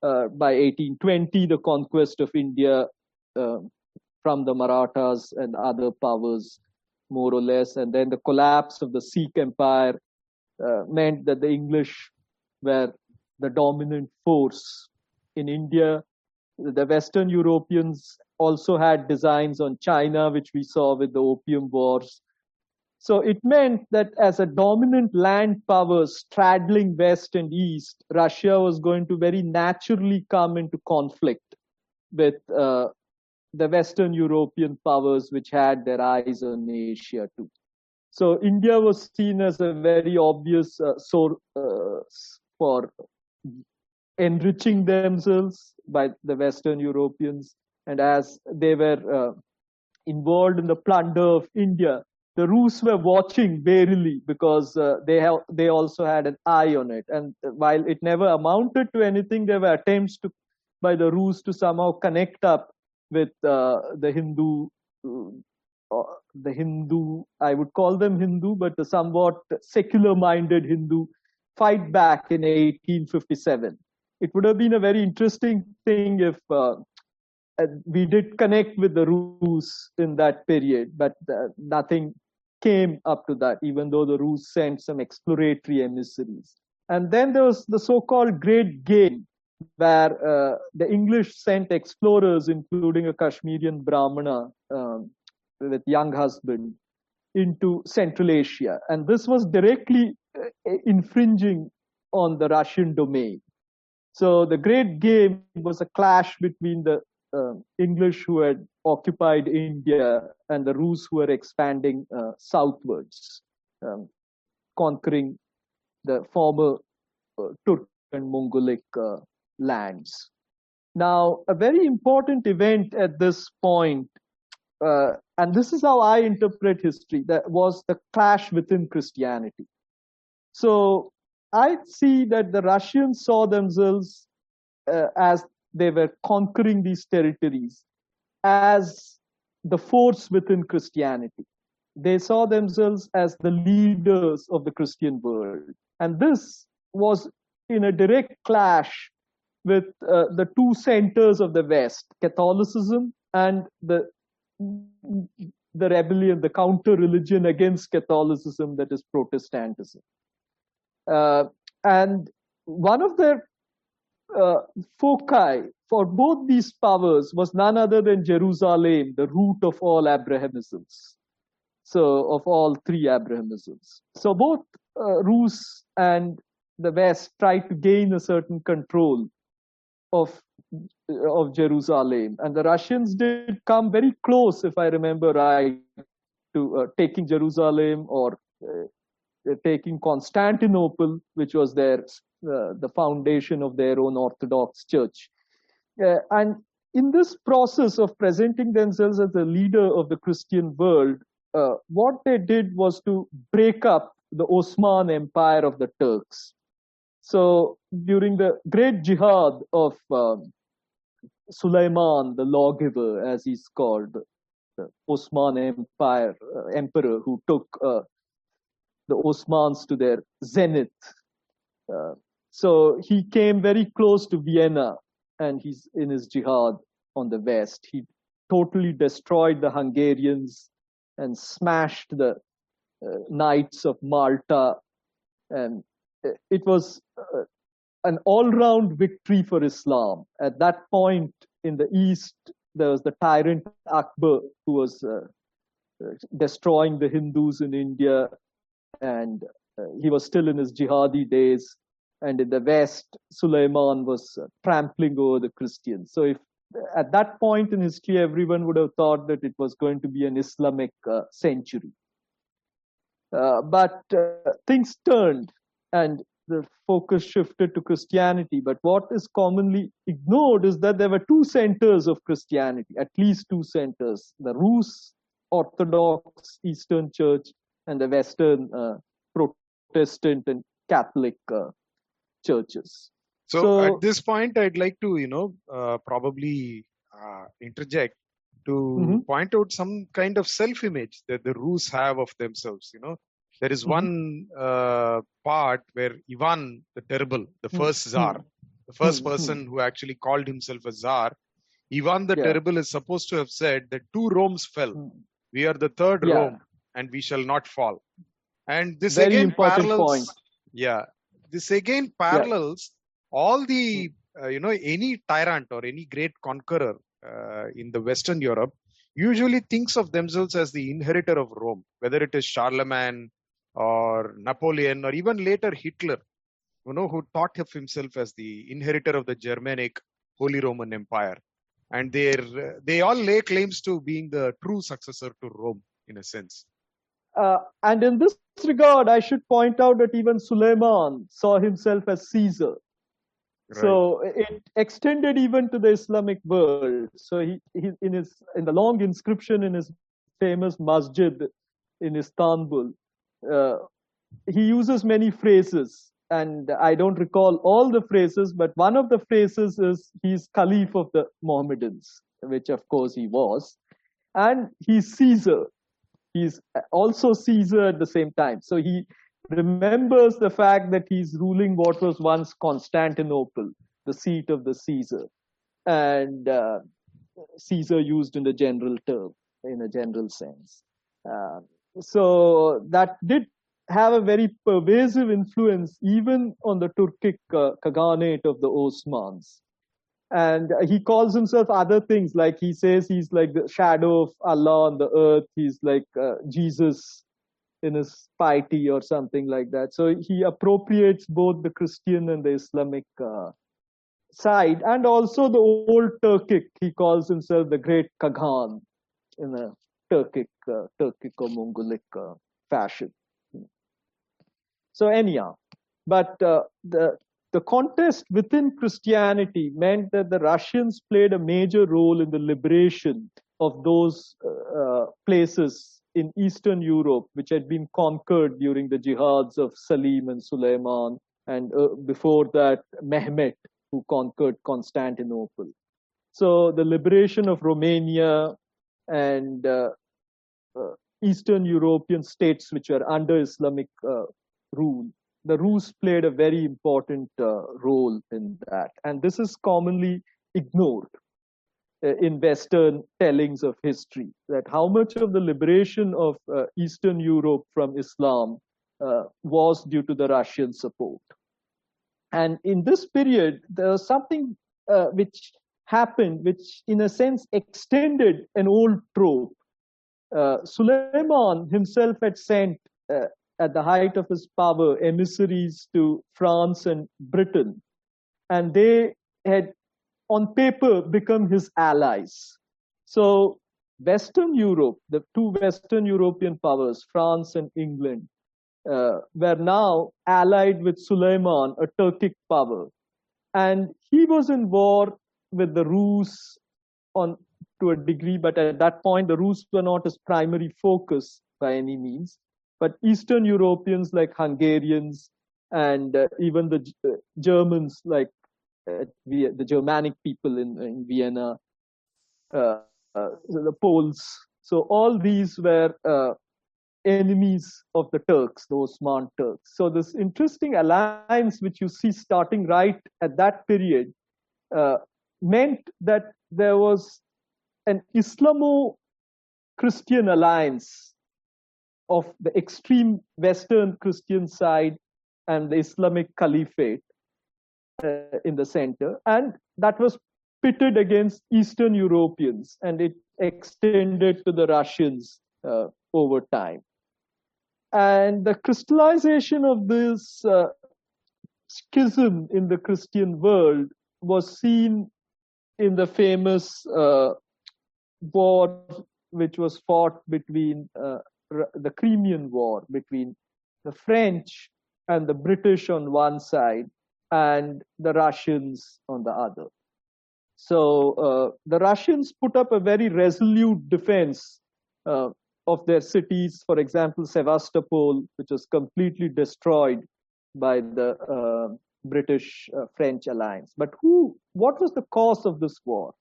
uh, by 1820, the conquest of India uh, from the Marathas and other powers, more or less, and then the collapse of the Sikh Empire uh, meant that the English were the dominant force in India. The Western Europeans also had designs on China, which we saw with the Opium Wars. So it meant that as a dominant land power straddling West and East, Russia was going to very naturally come into conflict with uh, the Western European powers, which had their eyes on Asia too. So India was seen as a very obvious uh, source uh, for enriching themselves by the Western Europeans, and as they were uh, involved in the plunder of India, the Rus were watching warily because uh, they have they also had an eye on it. And while it never amounted to anything, there were attempts to by the Rus to somehow connect up with uh, the Hindu. Uh, the Hindu, I would call them Hindu, but the somewhat secular minded Hindu fight back in 1857. It would have been a very interesting thing if uh, we did connect with the Rus in that period, but uh, nothing came up to that, even though the Rus sent some exploratory emissaries. And then there was the so called Great Game, where uh, the English sent explorers, including a Kashmirian Brahmana um, with Younghusband, into Central Asia. And this was directly uh, infringing on the Russian domain. So the Great Game was a clash between the uh, English who had occupied India and the Rus who were expanding uh, southwards, um, conquering the former uh, Turk and Mongolic uh, lands. Now, a very important event at this point uh, and this is how I interpret history, that was the clash within Christianity. So I see that the Russians saw themselves uh, as they were conquering these territories as the force within Christianity. They saw themselves as the leaders of the Christian world. And this was in a direct clash with uh, the two centers of the West, Catholicism and the the rebellion, the counter religion against Catholicism that is Protestantism. Uh, and one of their uh, foci for both these powers was none other than Jerusalem, the root of all Abrahamisms. So, of all three Abrahamisms. So, both uh, Rus and the West tried to gain a certain control of of Jerusalem, and the Russians did come very close, if I remember right, to uh, taking Jerusalem or uh, taking Constantinople, which was their uh, the foundation of their own Orthodox Church. Uh, and in this process of presenting themselves as the leader of the Christian world, uh, what they did was to break up the Osman Empire of the Turks. So during the great jihad of um, Suleiman, the lawgiver, as he's called, the Osman Empire uh, emperor who took uh, the Osmans to their zenith. Uh, so he came very close to Vienna and he's in his jihad on the west. He totally destroyed the Hungarians and smashed the uh, Knights of Malta. And it was uh, an all-round victory for Islam. At that point in the east, there was the tyrant Akbar who was uh, destroying the Hindus in India, and uh, he was still in his jihadi days. And in the west, Suleiman was uh, trampling over the Christians. So if at that point in history, everyone would have thought that it was going to be an Islamic uh, century. Uh, but uh, things turned and the focus shifted to Christianity. But what is commonly ignored is that there were two centers of Christianity, at least two centers the Rus Orthodox Eastern Church and the Western uh, Protestant and Catholic uh, churches. So, so, at this point, I'd like to, you know, uh, probably uh, interject to mm-hmm. point out some kind of self-image that the Rus have of themselves. You know, there is mm-hmm. one uh, part where Ivan the Terrible, the mm-hmm. first Tsar, the 1st mm-hmm. person who actually called himself a Tsar, Ivan the yeah. Terrible is supposed to have said that two Romes fell. We are the third yeah. Rome, and we shall not fall. And this Very again parallels. Point. Yeah, this again parallels yeah. all the uh, you know any tyrant or any great conqueror uh, in the Western Europe usually thinks of themselves as the inheritor of Rome, whether it is Charlemagne or Napoleon or even later Hitler, you know, who thought of himself as the inheritor of the Germanic Holy Roman Empire. And they they all lay claims to being the true successor to Rome in a sense. Uh, and in this regard, I should point out that even Suleiman saw himself as Caesar. Right. So it extended even to the Islamic world. So he, he in his in the long inscription in his famous masjid in Istanbul, uh, he uses many phrases, and I don't recall all the phrases, but one of the phrases is he's Caliph of the Mohammedans, which of course he was, and he's Caesar. He's also Caesar at the same time. So he remembers the fact that he's ruling what was once Constantinople, the seat of the Caesar, and uh, Caesar used in the general term, in a general sense. Uh, so that did have a very pervasive influence even on the Turkic uh, Khaganate of the Osmans. And he calls himself other things, like he says he's like the shadow of Allah on the earth. He's like uh, Jesus in his piety or something like that. So he appropriates both the Christian and the Islamic uh, side, and also the old Turkic. He calls himself the Great Khagan in a Turkic, uh, Turkic or Mongolic uh, fashion. So anyhow, but uh, the the contest within Christianity meant that the Russians played a major role in the liberation of those uh, places in Eastern Europe, which had been conquered during the jihads of Salim and Suleiman, and uh, before that, Mehmet, who conquered Constantinople. So the liberation of Romania and uh, uh, Eastern European states which were under Islamic uh, rule, the Rus played a very important uh, role in that. And this is commonly ignored uh, in Western tellings of history, that how much of the liberation of uh, Eastern Europe from Islam was due to the Russian support. And in this period, there was something which happened, which in a sense extended an old trope uh, Suleiman himself had sent, uh, at the height of his power, emissaries to France and Britain, and they had, on paper, become his allies. So, Western Europe, the two Western European powers, France and England, uh, were now allied with Suleiman, a Turkic power. And he was in war with the Rus on to a degree, but at that point, the Rus were not his primary focus by any means. But Eastern Europeans like Hungarians and uh, even the uh, Germans, like uh, the Germanic people in, in Vienna, uh, uh, the Poles. So all these were uh, enemies of the Turks, the Osman Turks. So this interesting alliance, which you see starting right at that period, meant that there was an Islamo Christian alliance of the extreme Western Christian side and the Islamic Caliphate uh, in the center. And that was pitted against Eastern Europeans and it extended to the Russians uh, over time. And the crystallization of this uh, schism in the Christian world was seen in the famous uh, war which was fought between uh, the Crimean War between the French and the British on one side and the Russians on the other. So uh, the Russians put up a very resolute defense uh, of their cities. For example, Sevastopol, which was completely destroyed by the uh, British-French uh, alliance. But who? What was the cause of this war?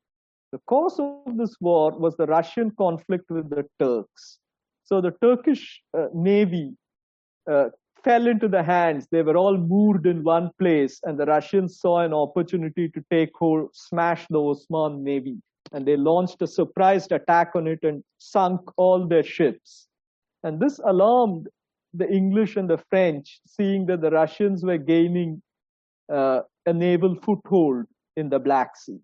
The cause of this war was the Russian conflict with the Turks. So the Turkish uh, navy uh, fell into the hands. They were all moored in one place, and the Russians saw an opportunity to take hold, smash the Osman navy. And they launched a surprised attack on it and sunk all their ships. And this alarmed the English and the French, seeing that the Russians were gaining uh, a naval foothold in the Black Sea.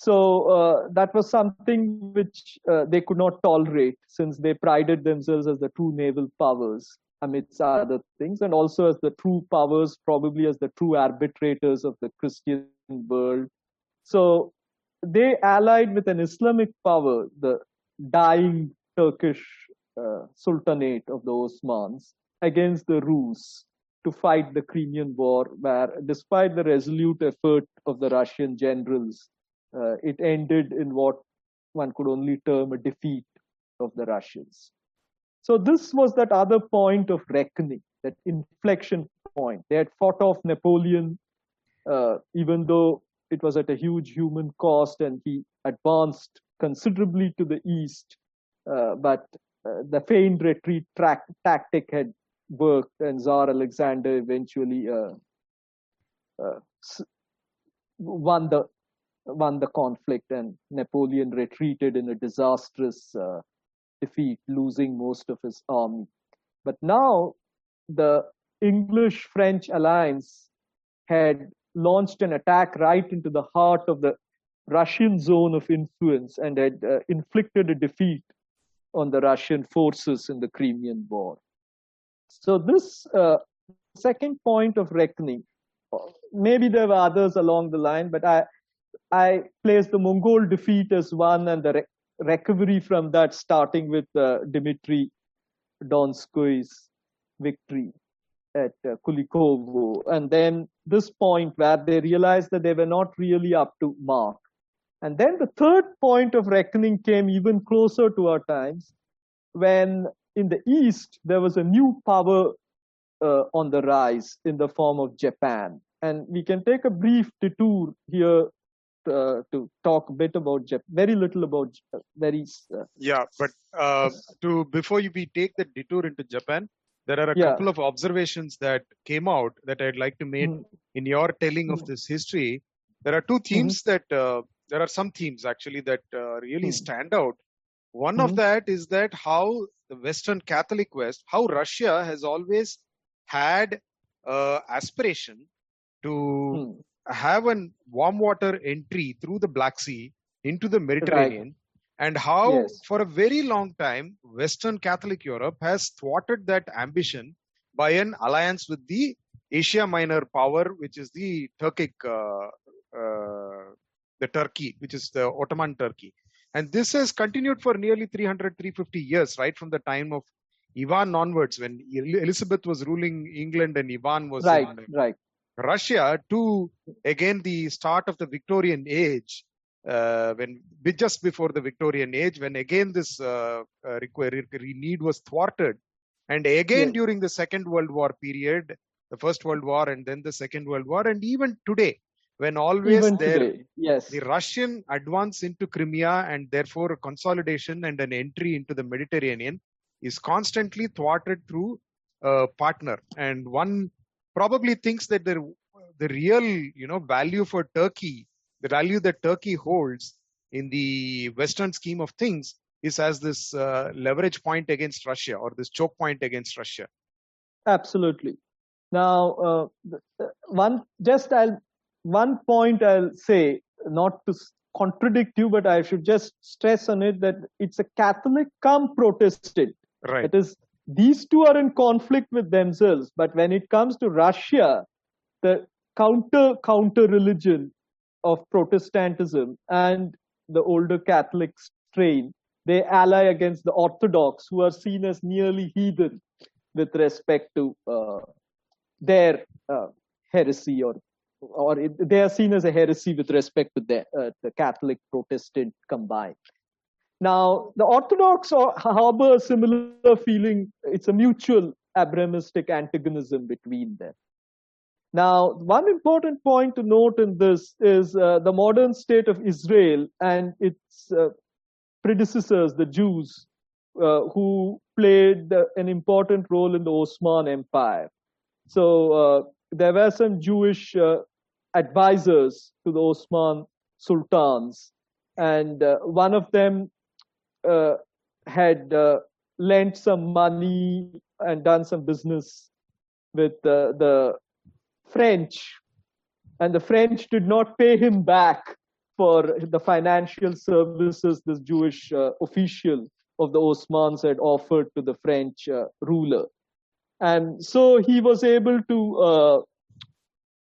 So uh, that was something which uh, they could not tolerate since they prided themselves as the true naval powers amidst other things, and also as the true powers, probably as the true arbitrators of the Christian world. So they allied with an Islamic power, the dying Turkish uh, Sultanate of the Osmans, against the Rus to fight the Crimean War, where despite the resolute effort of the Russian generals, uh, it ended in what one could only term a defeat of the Russians. So this was that other point of reckoning, that inflection point. They had fought off Napoleon, uh, even though it was at a huge human cost and he advanced considerably to the east. Uh, but uh, the feigned retreat track, tactic had worked, and Tsar Alexander eventually uh, uh, won the won the conflict, and Napoleon retreated in a disastrous uh, defeat, losing most of his army. But now the English French alliance had launched an attack right into the heart of the Russian zone of influence and had uh, inflicted a defeat on the Russian forces in the Crimean War. So, this uh, second point of reckoning, maybe there were others along the line, but I, I place the Mongol defeat as one and the re- recovery from that, starting with uh, Dmitry Donskoy's victory at uh, Kulikovo. And then this point where they realized that they were not really up to mark. And then the third point of reckoning came even closer to our times when in the East there was a new power uh, on the rise in the form of Japan. And we can take a brief detour here uh, to talk a bit about Japan, very little about very. Uh, yeah, but uh, to before you we take the detour into Japan, there are a Yeah. couple of observations that came out that I'd like to make Mm. in your telling of Mm. this history. There are two themes that uh, there are some themes actually that uh, really Mm. stand out. One of Mhm. that is that how the Western Catholic West, how Russia has always had uh, aspiration to hmm, have a warm water entry through the Black Sea into the Mediterranean, and how Yes. for a very long time Western Catholic Europe has thwarted that ambition by an alliance with the Asia Minor power, which is the Turkic, uh, uh, the Turkey, which is the Ottoman Turkey. And this has continued for nearly 300, 350 years, right from the time of Ivan onwards, when Elizabeth was ruling England and Ivan was right, in right. Russia to again the start of the Victorian age, uh, when just before the Victorian age, when again this uh, uh, need was thwarted, and again Yes. during the Second World War period, the First World War, and then the Second World War, and even today, when always Even there today, yes. the Russian advance into Crimea and therefore consolidation and an entry into the Mediterranean is constantly thwarted through a partner. And one probably thinks that the, the real you know value for Turkey, the value that Turkey holds in the Western scheme of things is as this uh, leverage point against Russia or this choke point against Russia. Absolutely. Now, uh, uh, one just I'll one point I'll say, not to contradict you, but I should just stress on it that it's a Catholic come Protestant. Right. It is these two are in conflict with themselves, but when it comes to Russia, the counter counter religion of Protestantism and the older Catholic strain, they ally against the Orthodox, who are seen as nearly heathen with respect to uh, their uh, heresy or or it, they are seen as a heresy with respect to the, uh, the Catholic Protestant combined. Now, the Orthodox harbor a similar feeling. It's a mutual Abrahamistic antagonism between them. Now, one important point to note in this is uh, the modern state of Israel and its uh, predecessors, the Jews, uh, who played an important role in the Osman Empire. So uh, there were some Jewish uh, advisors to the Osman sultans, and uh, one of them had uh, lent some money and done some business with uh, the French, and the French did not pay him back for the financial services this Jewish uh, official of the Osmans had offered to the French uh, ruler. And so he was able to uh,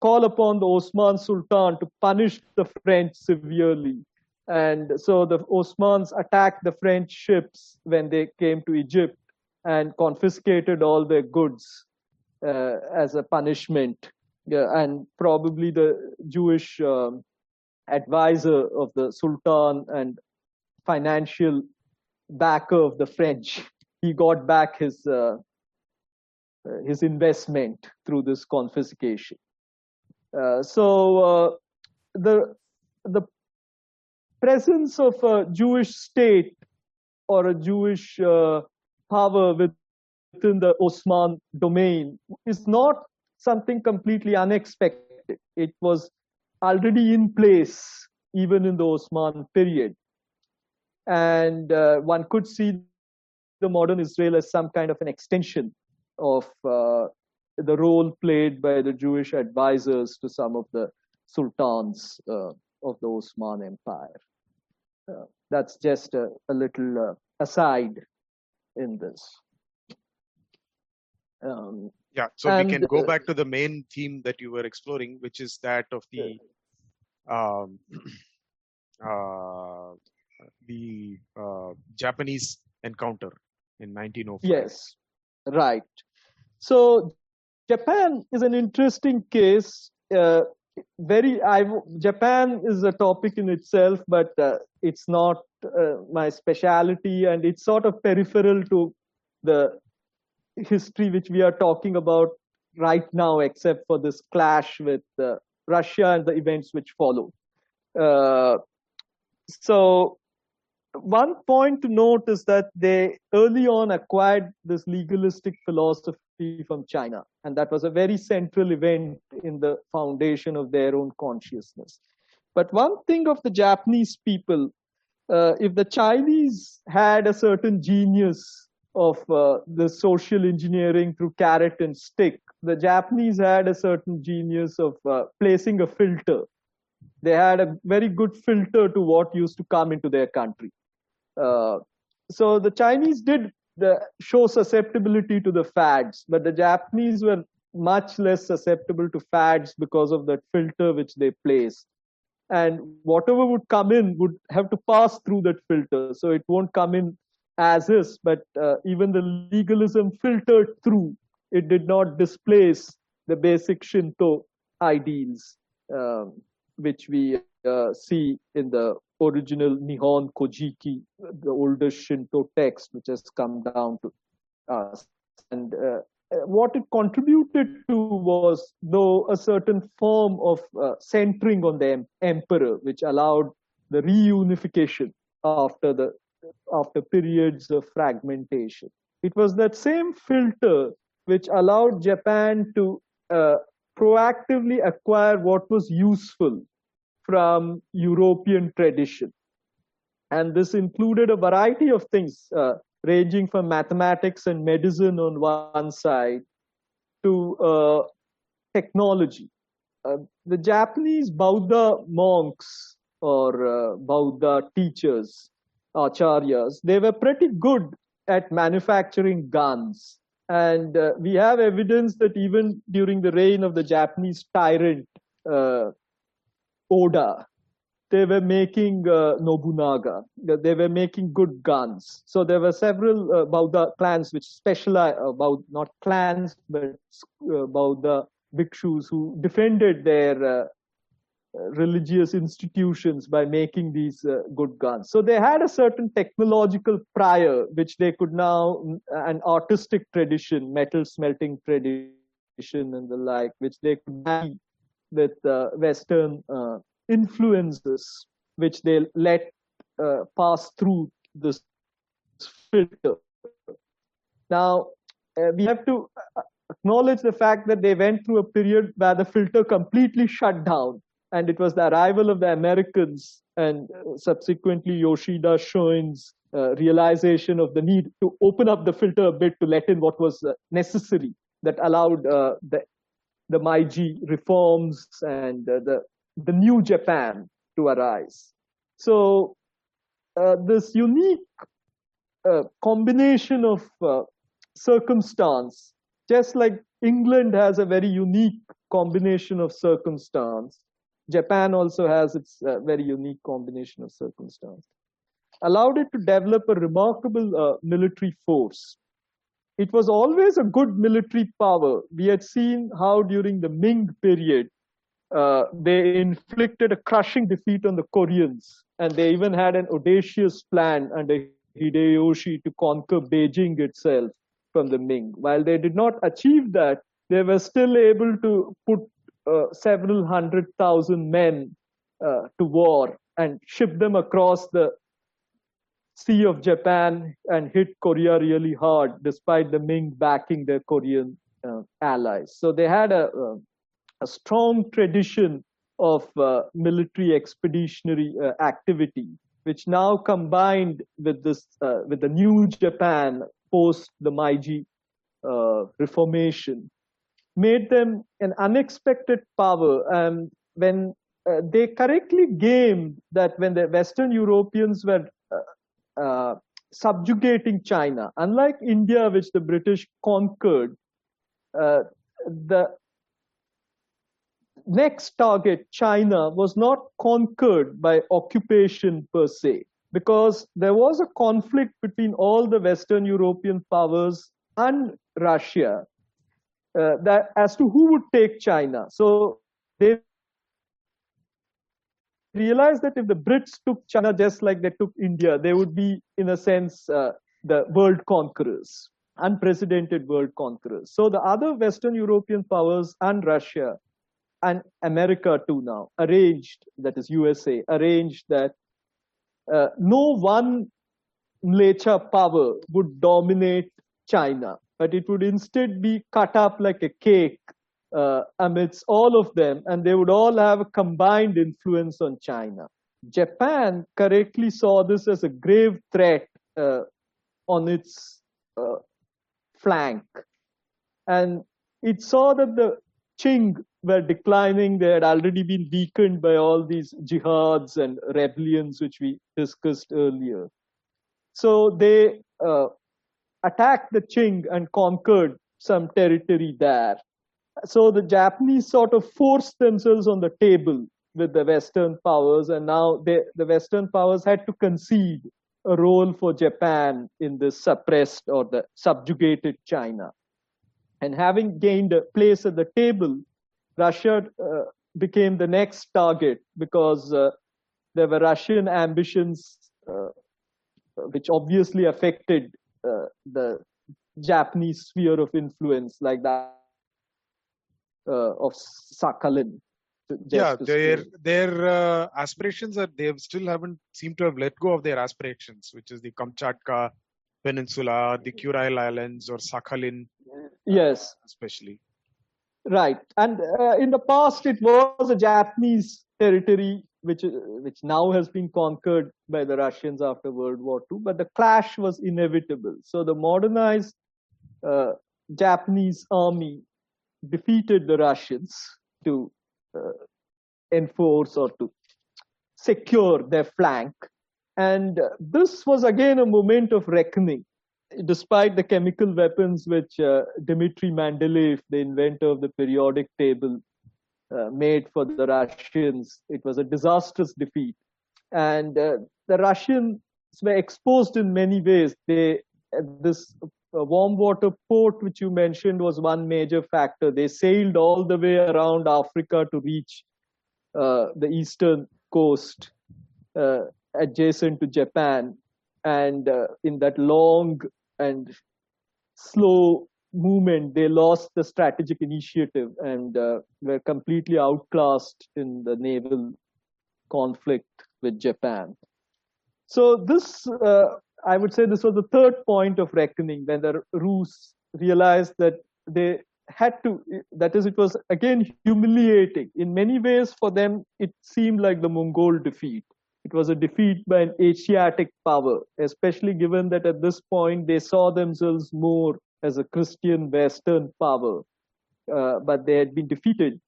call upon the Osman Sultan to punish the French severely. And so the Osmans attacked the French ships when they came to Egypt and confiscated all their goods uh, as a punishment. Yeah, and probably the Jewish um, advisor of the Sultan and financial backer of the French, he got back his uh, his investment through this confiscation. Uh, so uh, the the presence of a Jewish state or a Jewish uh, power within the Osman domain is not something completely unexpected. It was already in place even in the Osman period, and uh, one could see the modern Israel as some kind of an extension of uh, the role played by the Jewish advisors to some of the sultans uh, of the Osman Empire. That's just a, a little uh, aside in this. Um, Yeah, so we can go back to the main theme that you were exploring, which is that of the um, uh, the uh, Japanese encounter in 1905. Yes, right. So Japan is an interesting case. Uh, very I Japan is a topic in itself, but uh, it's not uh, my specialty, and it's sort of peripheral to the history which we are talking about right now, except for this clash with uh, Russia and the events which follow. Uh, so one point to note is that they early on acquired this legalistic philosophy from China, and that was a very central event in the foundation of their own consciousness. But one thing of the Japanese people, uh, if the Chinese had a certain genius of uh, the social engineering through carrot and stick, the Japanese had a certain genius of uh, placing a filter. They had a very good filter to what used to come into their country uh, so the Chinese did the, show susceptibility to the fads, but the Japanese were much less susceptible to fads because of that filter which they placed. And whatever would come in would have to pass through that filter. So it won't come in as is, but uh, even the legalism filtered through, it did not displace the basic Shinto ideals, um, which we uh, see in the original Nihon Kojiki, the oldest Shinto text, which has come down to us. And uh, what it contributed to was, though, a certain form of uh, centering on the emperor, which allowed the reunification after the after periods of fragmentation. It was that same filter which allowed Japan to uh, proactively acquire what was useful from European tradition. And this included a variety of things, uh, ranging from mathematics and medicine on one side to uh, technology. Uh, the Japanese Buddha monks or uh, Buddha teachers, acharyas, they were pretty good at manufacturing guns. And uh, we have evidence that even during the reign of the Japanese tyrant, uh, Oda. They were making uh, Nobunaga. They were making good guns. So there were several uh, Bauda clans which specialize about uh, not clans but uh, Bauda bhikshus who defended their uh, religious institutions by making these uh, good guns. So they had a certain technological prior, which they could now, an artistic tradition, metal smelting tradition and the like, which they could with uh, Western uh, influences which they let uh, pass through this filter. Now, uh, we have to uh, acknowledge the fact that they went through a period where the filter completely shut down. And it was the arrival of the Americans and uh, subsequently Yoshida Shoin's realization of the need to open up the filter a bit to let in what was necessary that allowed the the Meiji reforms and uh, the, the new Japan to arise. So uh, this unique uh, combination of uh, circumstance, just like England has a very unique combination of circumstance, Japan also has its uh, very unique combination of circumstance, allowed it to develop a remarkable uh, military force it was always a good military power. We had seen how during the Ming period, uh, they inflicted a crushing defeat on the Koreans, and they even had an audacious plan under Hideyoshi to conquer Beijing itself from the Ming. While they did not achieve that, they were still able to put uh, several hundred thousand men uh, to war and ship them across the Sea of Japan and hit Korea really hard, despite the Ming backing their Korean uh, allies. So they had a, a, strong tradition of uh, military expeditionary uh, activity, which now combined with this uh, with the new Japan post the Meiji uh, Reformation, made them an unexpected power. And when they correctly gamed that when the Western Europeans were uh, subjugating China. Unlike India, which the British conquered, uh, the next target, China, was not conquered by occupation per se, because there was a conflict between all the Western European powers and Russia uh, that as to who would take China. So they realized that if the Brits took China just like they took India, they would be, in a sense, uh, the world conquerors, unprecedented world conquerors. So the other Western European powers and Russia and America too now arranged, that is USA, arranged that uh, no one Mlecha power would dominate China, but it would instead be cut up like a cake uh, amidst all of them, and they would all have a combined influence on China. Japan correctly saw this as a grave threat uh, on its uh, flank, and it saw that the Qing were declining. They had already been weakened by all these jihads and rebellions, which we discussed earlier. So they uh, attacked the Qing and conquered some territory there. So the Japanese sort of forced themselves on the table with the Western powers, and now they, the Western powers had to concede a role for Japan in this suppressed or the subjugated China. And having gained a place at the table, Russia uh, became the next target because uh, there were Russian ambitions, uh, which obviously affected uh, the Japanese sphere of influence, like that uh, of Sakhalin. Yeah, their their uh, aspirations are they still haven't seem to have let go of their aspirations, which is the Kamchatka Peninsula, the Kuril Islands, or Sakhalin. Yes, especially. Right, and uh, in the past it was a Japanese territory which which now has been conquered by the Russians after World War II. But the clash was inevitable. So the modernized uh, Japanese army defeated the Russians to uh, enforce or to secure their flank. And uh, this was again a moment of reckoning. Despite the chemical weapons which uh, Dmitry Mendeleev, the inventor of the periodic table, uh, made for the Russians, it was a disastrous defeat. And uh, the Russians were exposed in many ways. They this uh, warm water port, which you mentioned, was one major factor. They sailed all the way around Africa to reach uh, the eastern coast uh, adjacent to Japan. And uh, in that long and slow movement, they lost the strategic initiative and uh, were completely outclassed in the naval conflict with Japan. So this uh, I would say this was the third point of reckoning when the Rus realized that they had to, that is, it was again humiliating. In many ways, for them, it seemed like the Mongol defeat. It was a defeat by an Asiatic power, especially given that at this point they saw themselves more as a Christian Western power. Uh, but they had been defeated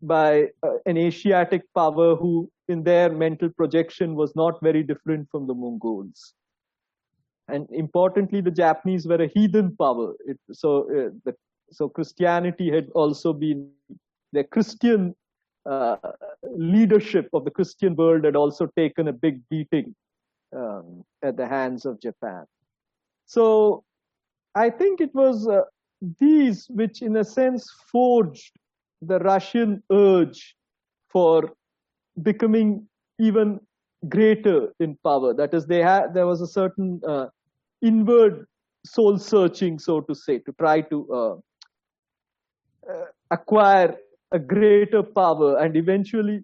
by uh, an Asiatic power who, in their mental projection, was not very different from the Mongols and importantly, the Japanese were a heathen power. It, so, uh, the, so Christianity had also been the Christian uh, leadership of the Christian world had also taken a big beating um, at the hands of Japan. So, I think it was uh, these which, in a sense, forged the Russian urge for becoming even greater in power. That is, they had there was a certain uh, inward soul searching, so to say, to try to uh, uh, acquire a greater power, and eventually,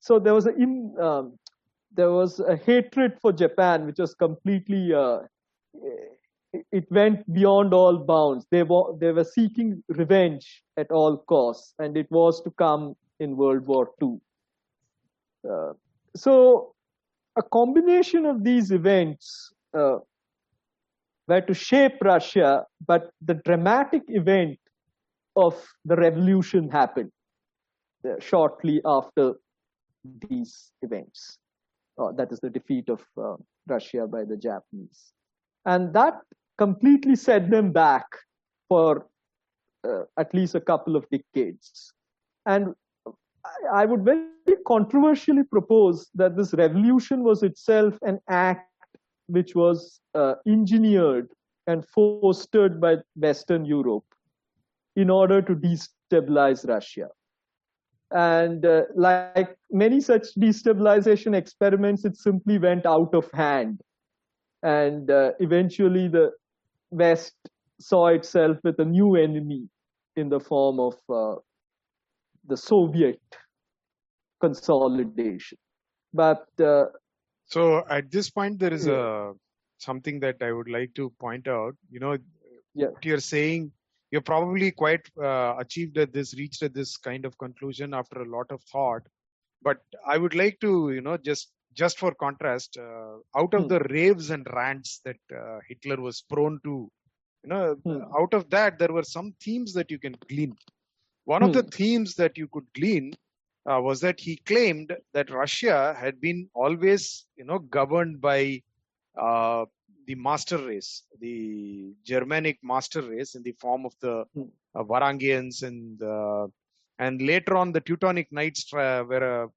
so there was a in um, there was a hatred for Japan, which was completely uh, it went beyond all bounds. They were they were seeking revenge at all costs, and it was to come in World War II. Uh, so a combination of these events uh, were to shape Russia, but the dramatic event of the revolution happened uh, shortly after these events. Uh, that is the defeat of uh, Russia by the Japanese. And that completely set them back for uh, at least a couple of decades. And I would very controversially propose that this revolution was itself an act which was uh, engineered and fostered by Western Europe in order to destabilize Russia. And uh, like many such destabilization experiments, it simply went out of hand. And uh, eventually, the West saw itself with a new enemy in the form of uh, the Soviet consolidation. But uh, so at this point, there is a something that I would like to point out. You know, yeah. what you're saying, you're probably quite uh, achieved at this, reached at this kind of conclusion after a lot of thought. But I would like to, you know, just just for contrast, uh, out of Hmm. the raves and rants that uh, Hitler was prone to, you know, Hmm. out of that there were some themes that you can glean. One of the Hmm. themes that you could glean uh, was that he claimed that Russia had been always, you know, governed by uh, the master race, the Germanic master race in the form of the Hmm. uh, Varangians and uh, and later on the Teutonic Knights uh, were a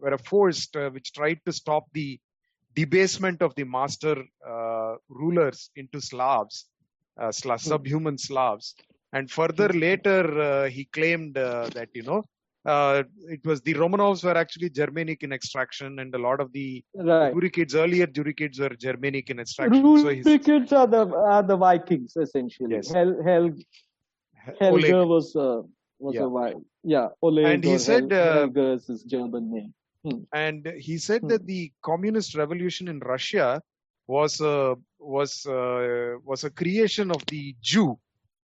were a force uh, which tried to stop the debasement of the master uh, rulers into Slavs, uh, Sla- Hmm. subhuman Slavs. And further later, uh, he claimed uh, that you know uh, it was the Romanovs were actually Germanic in extraction, and a lot of the right. Rurikids, earlier Rurikids were Germanic in extraction. So he's Rurikids are the are the Vikings essentially. Yes. Hel, Hel, was uh, was Yeah. a Viking. Yeah, Oleg And he said, Hel, uh, is his German name. and he said Hmm. that the communist revolution in Russia was a was uh, was a creation of the Jew,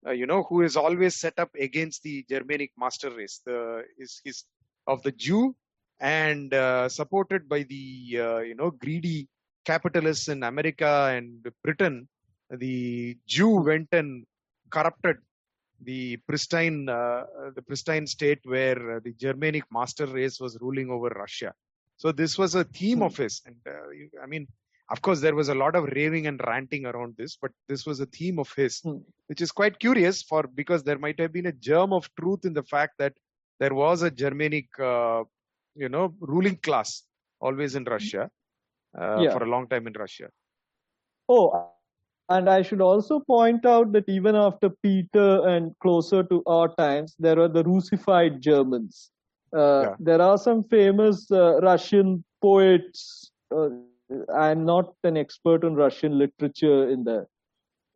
uh, you know, who is always set up against the Germanic master race, the is is of the Jew, and uh, supported by the uh, you know greedy capitalists in America and Britain. The Jew went and corrupted the pristine uh, the pristine state where uh, the Germanic master race was ruling over Russia. So this was a theme Hmm. of his, and uh, I mean, of course, there was a lot of raving and ranting around this, but this was a theme of his, Hmm. which is quite curious for because there might have been a germ of truth in the fact that there was a Germanic, uh, you know, ruling class always in Russia uh, Yeah. for a long time in Russia. Oh, and I should also point out that even after Peter and closer to our times, there were the Russified Germans. Uh, Yeah. There are some famous uh, Russian poets. Uh, I'm not an expert on Russian literature in the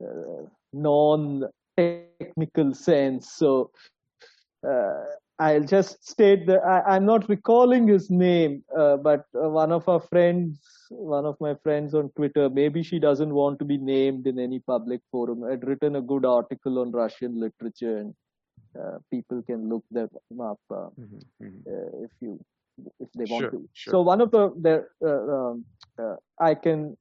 uh, non-technical sense, so uh, I'll just state that I, I'm not recalling his name, uh, but uh, one of our friends, one of my friends on Twitter, maybe she doesn't want to be named in any public forum, had written a good article on Russian literature, and uh, people can look them up uh, uh, if you if they want Sure, to. sure. So one of the the uh, um, uh, I can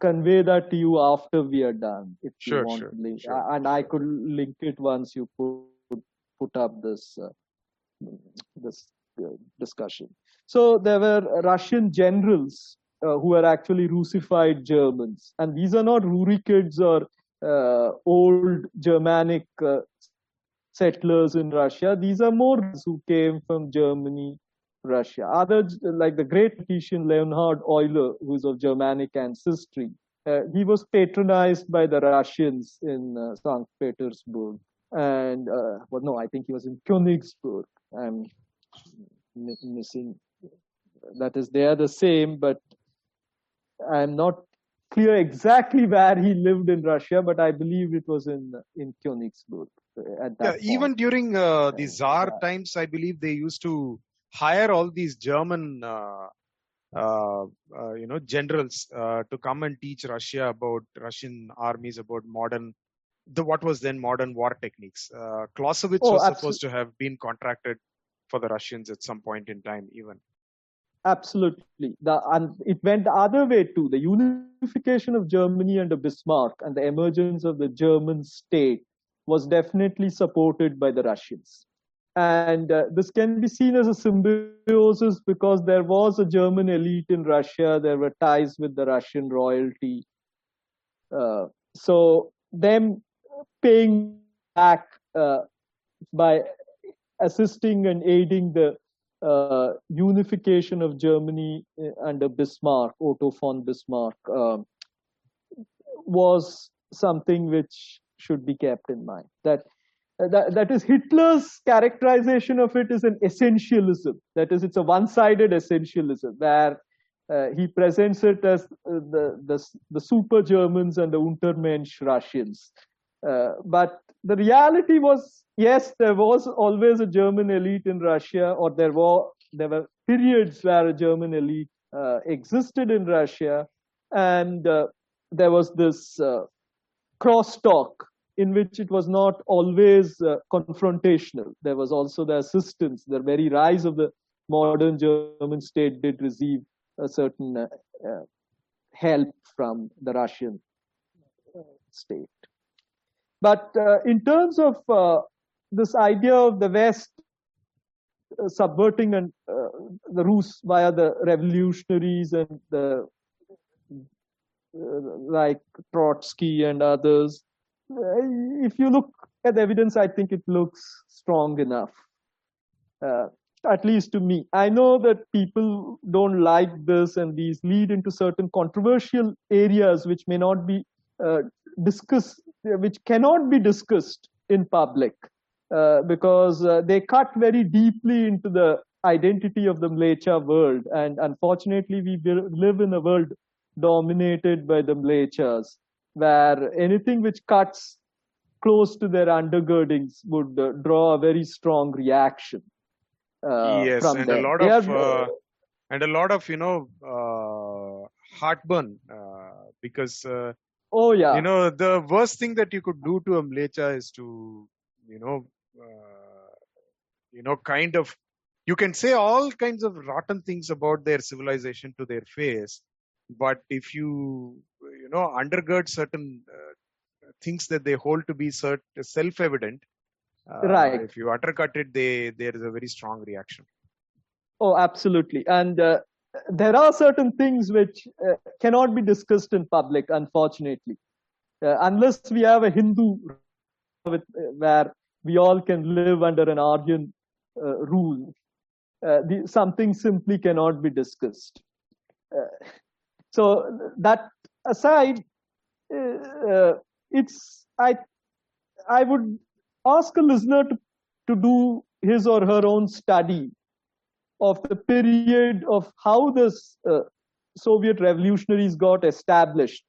convey that to you after we are done if Sure, you want sure, to link, sure, uh, and I could link it once you put put up this uh, this uh, discussion. So there were Russian generals uh, who were actually Russified Germans, and these are not Rurikids or uh, old Germanic uh, settlers in Russia. These are more who came from Germany, Russia. Others, like the great mathematician Leonhard Euler, who's of Germanic ancestry, uh, he was patronized by the Russians in uh, St. Petersburg. And, uh, well, no, I think he was in Königsberg. I'm mi- missing. That is, they are the same, but I'm not clear exactly where he lived in Russia, but I believe it was in in Königsberg at yeah, even during uh, the Tsar times, I believe they used to hire all these German, uh, uh, uh, you know, generals uh, to come and teach Russia about Russian armies, about modern, the what was then modern war techniques. Uh, Clausewitz Oh, was absol- supposed to have been contracted for the Russians at some point in time, even. Absolutely. The, and it went the other way too. The unification of Germany under Bismarck and the emergence of the German state was definitely supported by the Russians. And uh, this can be seen as a symbiosis because there was a German elite in Russia. There were ties with the Russian royalty. Uh, so them paying back uh, by assisting and aiding the uh, unification of Germany uh, under Bismarck, Otto von Bismarck, um, was something which should be kept in mind. That that, that is Hitler's characterization of it is an essentialism. That is, it's a one-sided essentialism where uh, he presents it as uh, the, the, the super Germans and the Untermensch Russians. Uh, but the reality was, yes, there was always a German elite in Russia, or there were there were periods where a German elite uh, existed in Russia, and uh, there was this crosstalk in which it was not always uh, confrontational. There was also the assistance. The very rise of the modern German state did receive a certain uh, uh, help from the Russian state. But uh, in terms of uh, this idea of the West uh, subverting and the Rus via the revolutionaries and the like Trotsky and others, if you look at the evidence, I think it looks strong enough. Uh, at least to me. I know that people don't like this, and these lead into certain controversial areas which may not be uh, discussed, which cannot be discussed in public, uh, because uh, they cut very deeply into the identity of the Mlecha world. And unfortunately, we live in a world dominated by the Mlechas where anything which cuts close to their undergirdings would uh, draw a very strong reaction. Uh, yes, and them. a lot of uh, and a lot of you know uh, heartburn uh, because uh, oh yeah, you know the worst thing that you could do to a mlecha is to you know you know kind of you can say all kinds of rotten things about their civilization to their face but if you know undergird certain uh, things that they hold to be cert- self-evident. Uh, right. if you undercut it they there is a very strong reaction. Oh absolutely. And uh, there are certain things which uh, cannot be discussed in public unfortunately. Uh, unless we have a hindu with, uh, where we all can live under an aryan rule the, something simply cannot be discussed. So that aside, uh, it's I I would ask a listener to, to do his or her own study of the period of how this uh, Soviet revolutionaries got established.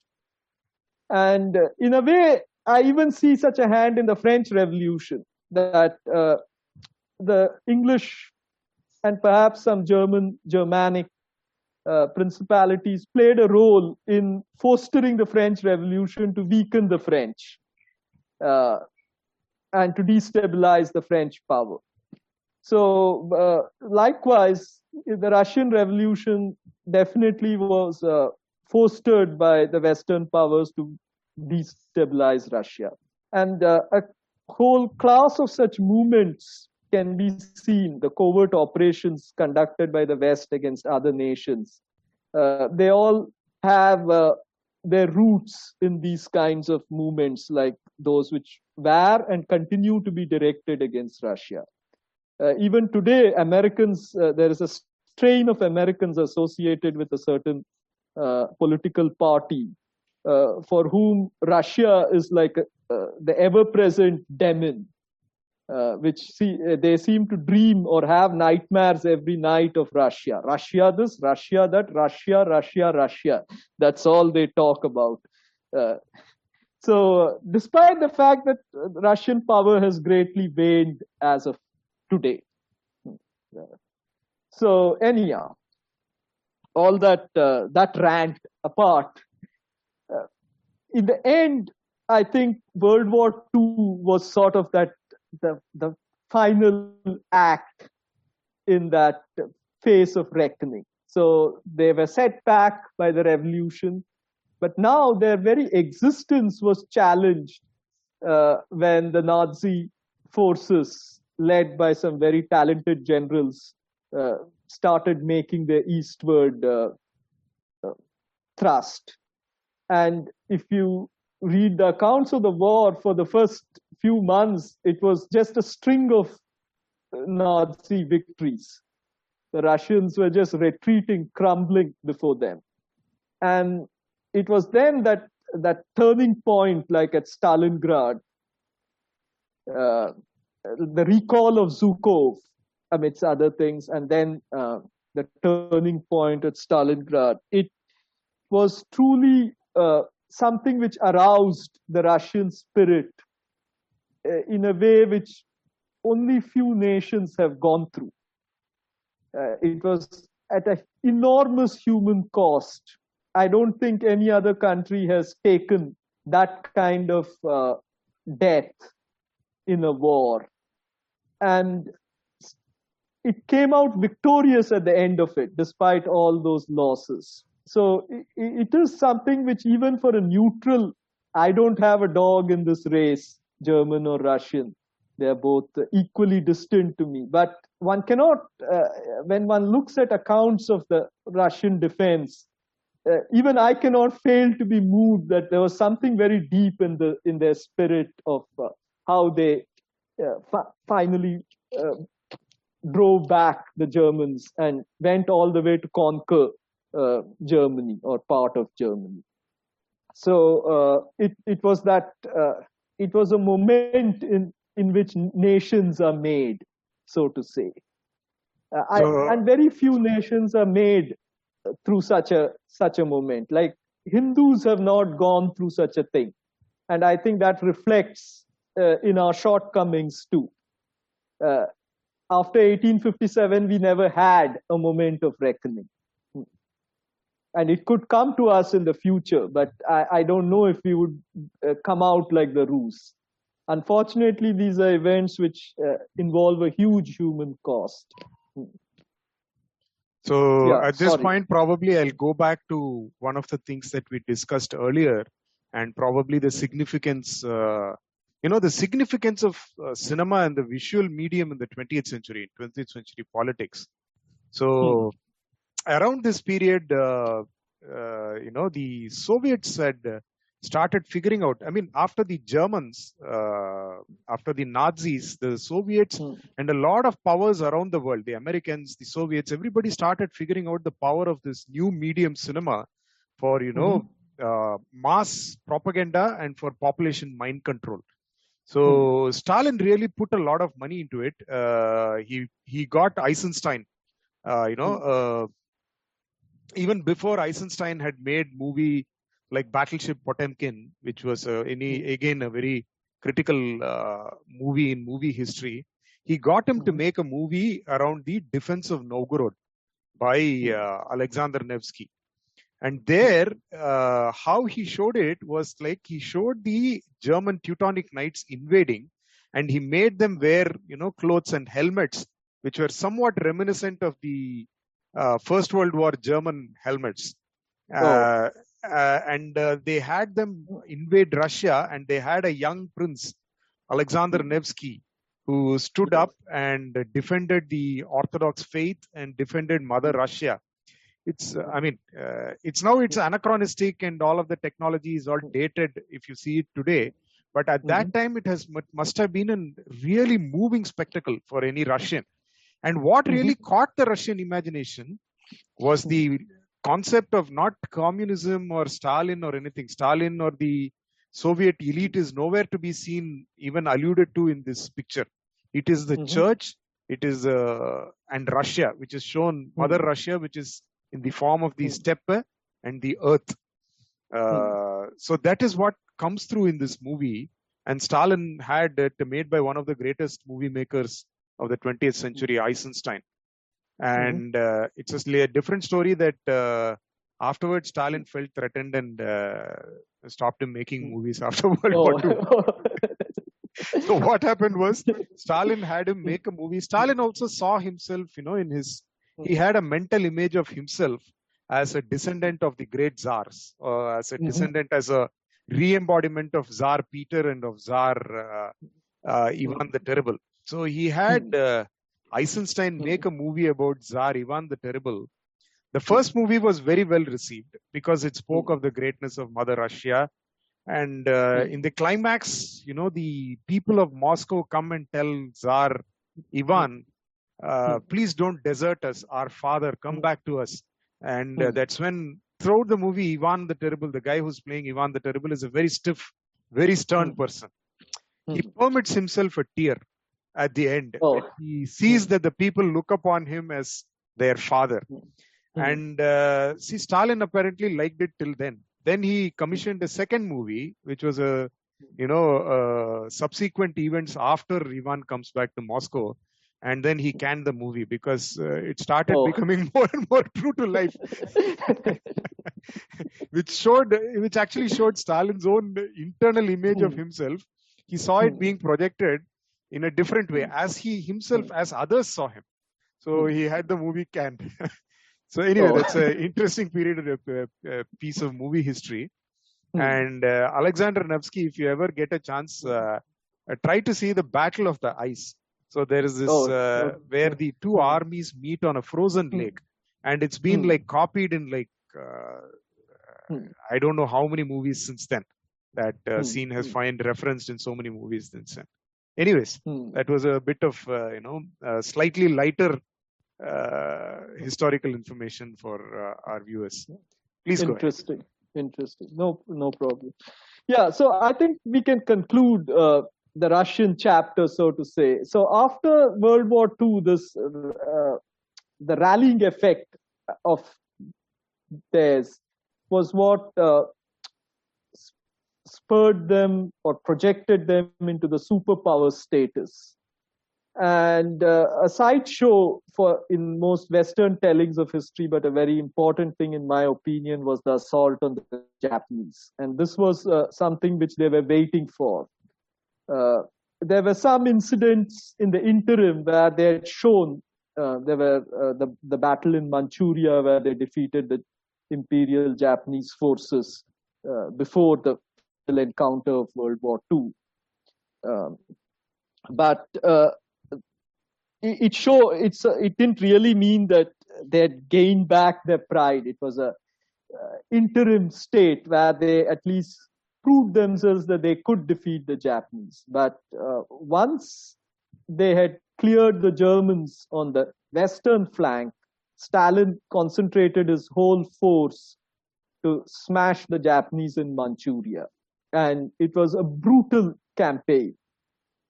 And uh, in a way, I even see such a hand in the French Revolution that uh, the English and perhaps some German, Germanic uh, principalities played a role in fostering the French Revolution to weaken the French uh, and to destabilize the French power. So, uh, likewise, the Russian Revolution definitely was uh, fostered by the Western powers to destabilize Russia. And uh, a whole class of such movements can be seen the covert operations conducted by the West against other nations. Uh, they all have uh, their roots in these kinds of movements, like those which were and continue to be directed against Russia. Uh, even today, Americans, uh, there is a strain of Americans associated with a certain uh, political party uh, for whom Russia is like the ever present demon uh, which see, uh, they seem to dream or have nightmares every night of Russia. Russia this, Russia that, Russia, Russia, Russia. That's all they talk about. Uh, so, despite the fact that Russian power has greatly waned as of today. So, anyhow, all that uh, that rant apart, uh, in the end, I think World War II was sort of that the, the final act in that phase of reckoning. So they were set back by the revolution, but now their very existence was challenged uh, when the Nazi forces, led by some very talented generals, uh, started making their eastward uh, uh thrust. And if you read the accounts of the war for the first few months, it was just a string of Nazi victories. The Russians were just retreating, crumbling before them. And it was then that that turning point, like at Stalingrad, uh, the recall of Zhukov amidst other things, and then uh, the turning point at Stalingrad. It was truly uh, something which aroused the Russian spirit uh, in a way which only few nations have gone through. Uh, it was at an enormous human cost. I don't think any other country has taken that kind of uh, death in a war. And it came out victorious at the end of it, despite all those losses. So it, it is something which, even for a neutral, I don't have a dog in this race, German or Russian. They're both equally distant to me. But one cannot, uh, when one looks at accounts of the Russian defense, uh, even I cannot fail to be moved that there was something very deep in the in their spirit of uh, how they uh, fi- finally uh, drove back the Germans and went all the way to conquer uh, Germany or part of Germany. So it it was that it was a moment in in which nations are made, so to say, uh, I, and very few nations are made through such a such a moment. Like Hindus have not gone through such a thing, and I think that reflects uh, in our shortcomings too. Uh, after 1857, we never had a moment of reckoning. And it could come to us in the future, but I, I don't know if we would uh, come out like the Rus. Unfortunately, these are events which uh, involve a huge human cost. So Yeah, at this sorry. point, probably I'll go back to one of the things that we discussed earlier, and probably the significance, uh, you know, the significance of uh, cinema and the visual medium in the 20th century, 20th century politics. So around this period, uh, uh, you know, the Soviets had started figuring out. I mean, after the Germans, uh, after the Nazis, the Soviets Hmm. and a lot of powers around the world, the Americans, the Soviets, everybody started figuring out the power of this new medium cinema for, you know, uh, mass propaganda and for population mind control. So Stalin really put a lot of money into it. Uh, he he got Eisenstein. Uh, you know, uh, even before Eisenstein had made movie like Battleship Potemkin, which was uh, any again a very critical uh, movie in movie history. He got him to Mhm. make a movie around the defense of Novgorod by uh, Alexander Nevsky. And there, uh, how he showed it was like he showed the German Teutonic Knights invading, and he made them wear, you know, clothes and helmets, which were somewhat reminiscent of the First World War German helmets. Uh, uh, and uh, they had them invade Russia, and they had a young prince, Alexander Nevsky, who stood up and defended the Orthodox faith and defended Mother Russia. It's uh, i mean uh, it's now it's anachronistic and all of the technology is all dated if you see it today. But at that time it has must have been a really moving spectacle for any russian and what really caught the russian imagination was the concept of not communism or stalin or anything stalin or the soviet elite is nowhere to be seen even alluded to in this picture it is the Mhm. church it is uh, and russia which is shown mother russia which is in the form of the Hmm. steppe and the earth. Uh, so that is what comes through in this movie. And Stalin had it made by one of the greatest movie makers of the 20th century, Eisenstein. And uh, it's just a different story that uh, afterwards Stalin felt threatened and uh, stopped him making Hmm. movies after World War II. Oh. So what happened was Stalin had him make a movie. Stalin also saw himself, you know, in his he had a mental image of himself as a descendant of the great czars, or as a Mhm. descendant, as a re-embodiment of Tsar Peter and of Tsar uh, uh, Ivan the Terrible. So he had uh, Eisenstein Mhm. make a movie about Tsar Ivan the Terrible. The first movie was very well received because it spoke of the greatness of Mother Russia. And uh, in the climax, you know, the people of Moscow come and tell Tsar Ivan, uh, please don't desert us, our father, come back to us. And uh, Hmm. that's when, throughout the movie, Ivan the Terrible, the guy who's playing Ivan the Terrible, is a very stiff, very stern Hmm. person. he permits himself a tear at the end. Oh. He sees that the people look upon him as their father. Hmm. And uh, see, Stalin apparently liked it till then. Then he commissioned a second movie, which was a, you know, uh, subsequent events after Ivan comes back to Moscow. And then he canned the movie because uh, it started Oh. becoming more and more true to life, which showed, which actually showed Stalin's own internal image of Hmm. himself. He saw it Hmm. being projected in a different way, as he himself, as others saw him. So Hmm. he had the movie canned. so anyway, Oh. that's an interesting period of uh, uh, piece of movie history. Hmm. And uh, Alexander Nevsky, if you ever get a chance, uh, uh, try to see the Battle of the Ice. So there is this Oh, uh, oh, where the two Hmm. armies meet on a frozen Hmm. lake, and it's been Hmm. like copied in like uh, Hmm. I don't know how many movies since then. That uh, Hmm. scene has Hmm. find referenced in so many movies since then. Anyways, Hmm. that was a bit of uh, you know uh, slightly lighter uh, historical information for uh, our viewers. Please go ahead. interesting interesting no no problem yeah so i think we can conclude uh, the russian chapter so to say so after world war ii this uh, the rallying effect of theirs was what uh, spurred them or projected them into the superpower status. And uh, a sideshow for in most western tellings of history but a very important thing in my opinion was the assault on the japanese. And this was uh, something which they were waiting for. Uh, there were some incidents in the interim where they had shown uh, there were uh, the, the battle in manchuria where they defeated the imperial japanese forces uh, before the encounter of world war ii um, but uh, it, it show it's a, it didn't really mean that they had gained back their pride. It was a uh, interim state where they at least proved themselves that they could defeat the Japanese. But uh, once they had cleared the Germans on the western flank, Stalin concentrated his whole force to smash the Japanese in Manchuria. And it was a brutal campaign.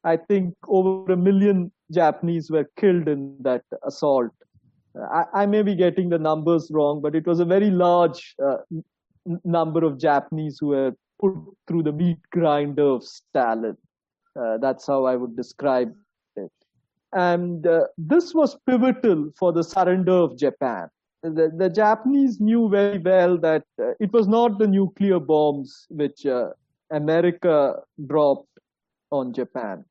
I think over a million Japanese were killed in that assault. I, I may be getting the numbers wrong, but it was a very large uh, n- number of Japanese who were put through the meat grinder of Stalin. Uh, that's how I would describe it. And uh, this was pivotal for the surrender of Japan. The, the Japanese knew very well that uh, it was not the nuclear bombs which uh, America dropped on Japan.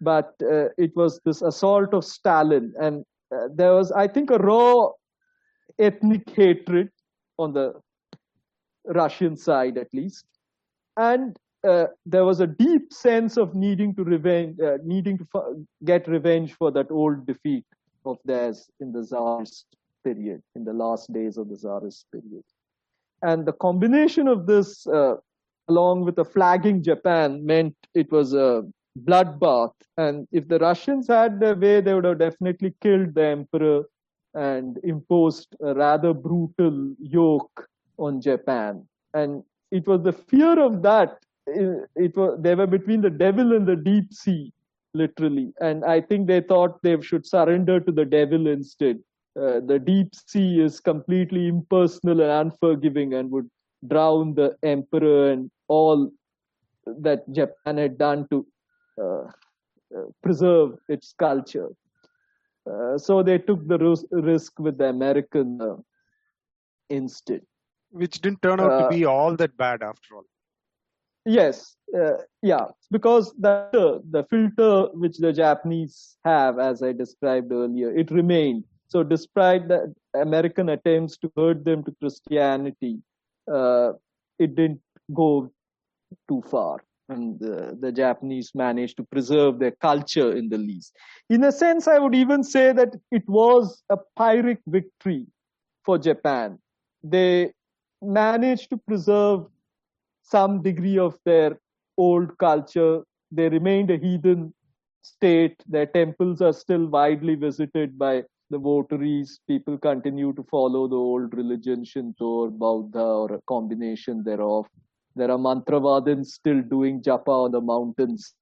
But uh, it was this assault of Stalin, and uh, there was, I think, a raw ethnic hatred on the Russian side, at least, and uh, there was a deep sense of needing to revenge, uh, needing to get revenge for that old defeat of theirs in the Tsarist period, in the last days of the Tsarist period, and the combination of this, uh, along with a flagging Japan, meant it was a bloodbath. And if the Russians had their way, they would have definitely killed the emperor and imposed a rather brutal yoke on Japan. And it was the fear of that. It, was they were between the devil and the deep sea, literally. And I think they thought they should surrender to the devil instead. Uh, the deep sea is completely impersonal and unforgiving and would drown the emperor and all that Japan had done to uh, uh, preserve its culture. Uh, so they took the risk with the American uh, instead. Which didn't turn out Uh, to be all that bad after all. Yes, uh, yeah, because the the filter which the Japanese have, as I described earlier, it remained. So, despite the American attempts to herd them to Christianity, uh, it didn't go too far, and the, the Japanese managed to preserve their culture in the least. In a sense, I would even say that it was a Pyrrhic victory for Japan. They managed to preserve some degree of their old culture. They remained a heathen state. Their temples are still widely visited by the votaries. People continue to follow the old religion, Shinto or Buddha or a combination thereof. There are mantravadins still doing japa on the mountains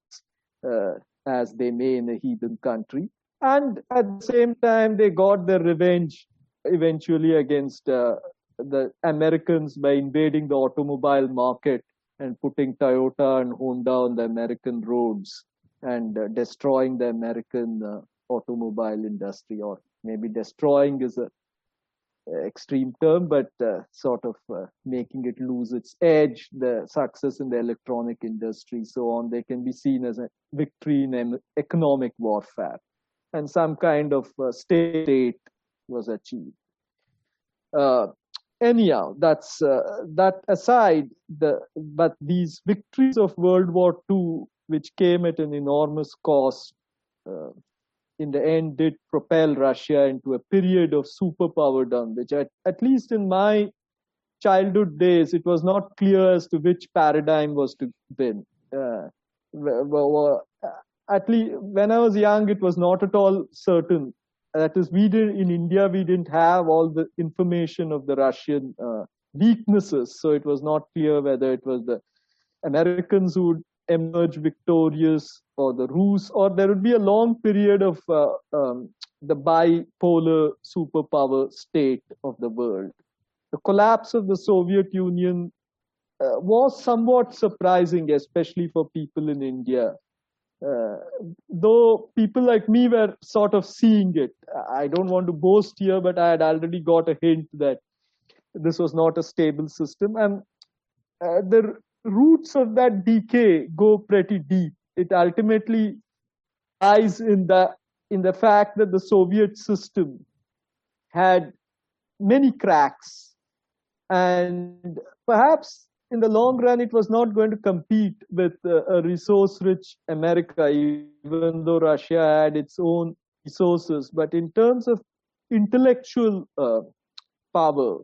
uh, as they may in a heathen country. And at the same time, they got their revenge eventually against uh, the Americans by invading the automobile market and putting Toyota and Honda on the American roads and uh, destroying the American uh, automobile industry, or maybe destroying is a extreme term, but uh, sort of uh, making it lose its edge, the success in the electronic industry, so on, they can be seen as a victory in an economic warfare. And some kind of uh, state was achieved. Uh, anyhow, that's uh, that aside. The but these victories of World War II, which came at an enormous cost, uh, in the end did propel Russia into a period of superpowerdom, which at, at least in my childhood days, it was not clear as to which paradigm was to win. Uh, at least when I was young, it was not at all certain. That is, we did in India, we didn't have all the information of the Russian uh, weaknesses, so it was not clear whether it was the Americans who would emerge victorious or the Rus, or there would be a long period of uh, um, the bipolar superpower state of the world. The collapse of the Soviet Union uh, was somewhat surprising, especially for people in India. Uh, though people like me were sort of seeing it. I don't want to boast here, but I had already got a hint that this was not a stable system. And uh, the roots of that decay go pretty deep. It ultimately lies in the in the fact that the Soviet system had many cracks, and perhaps in the long run it was not going to compete with uh, a resource-rich America, even though Russia had its own resources. But in terms of intellectual uh, power,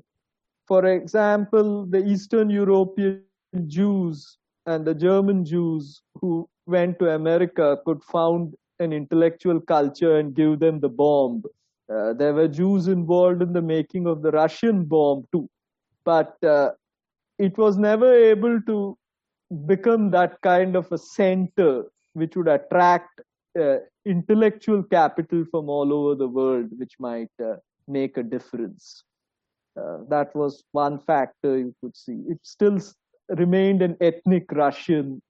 for example, the Eastern European Jews and the German Jews who went to America could found an intellectual culture and give them the bomb. Uh, there were Jews involved in the making of the Russian bomb too, but uh, it was never able to become that kind of a center which would attract uh, intellectual capital from all over the world, which might uh, make a difference. Uh, that was one factor you could see. It still remained an ethnic Russian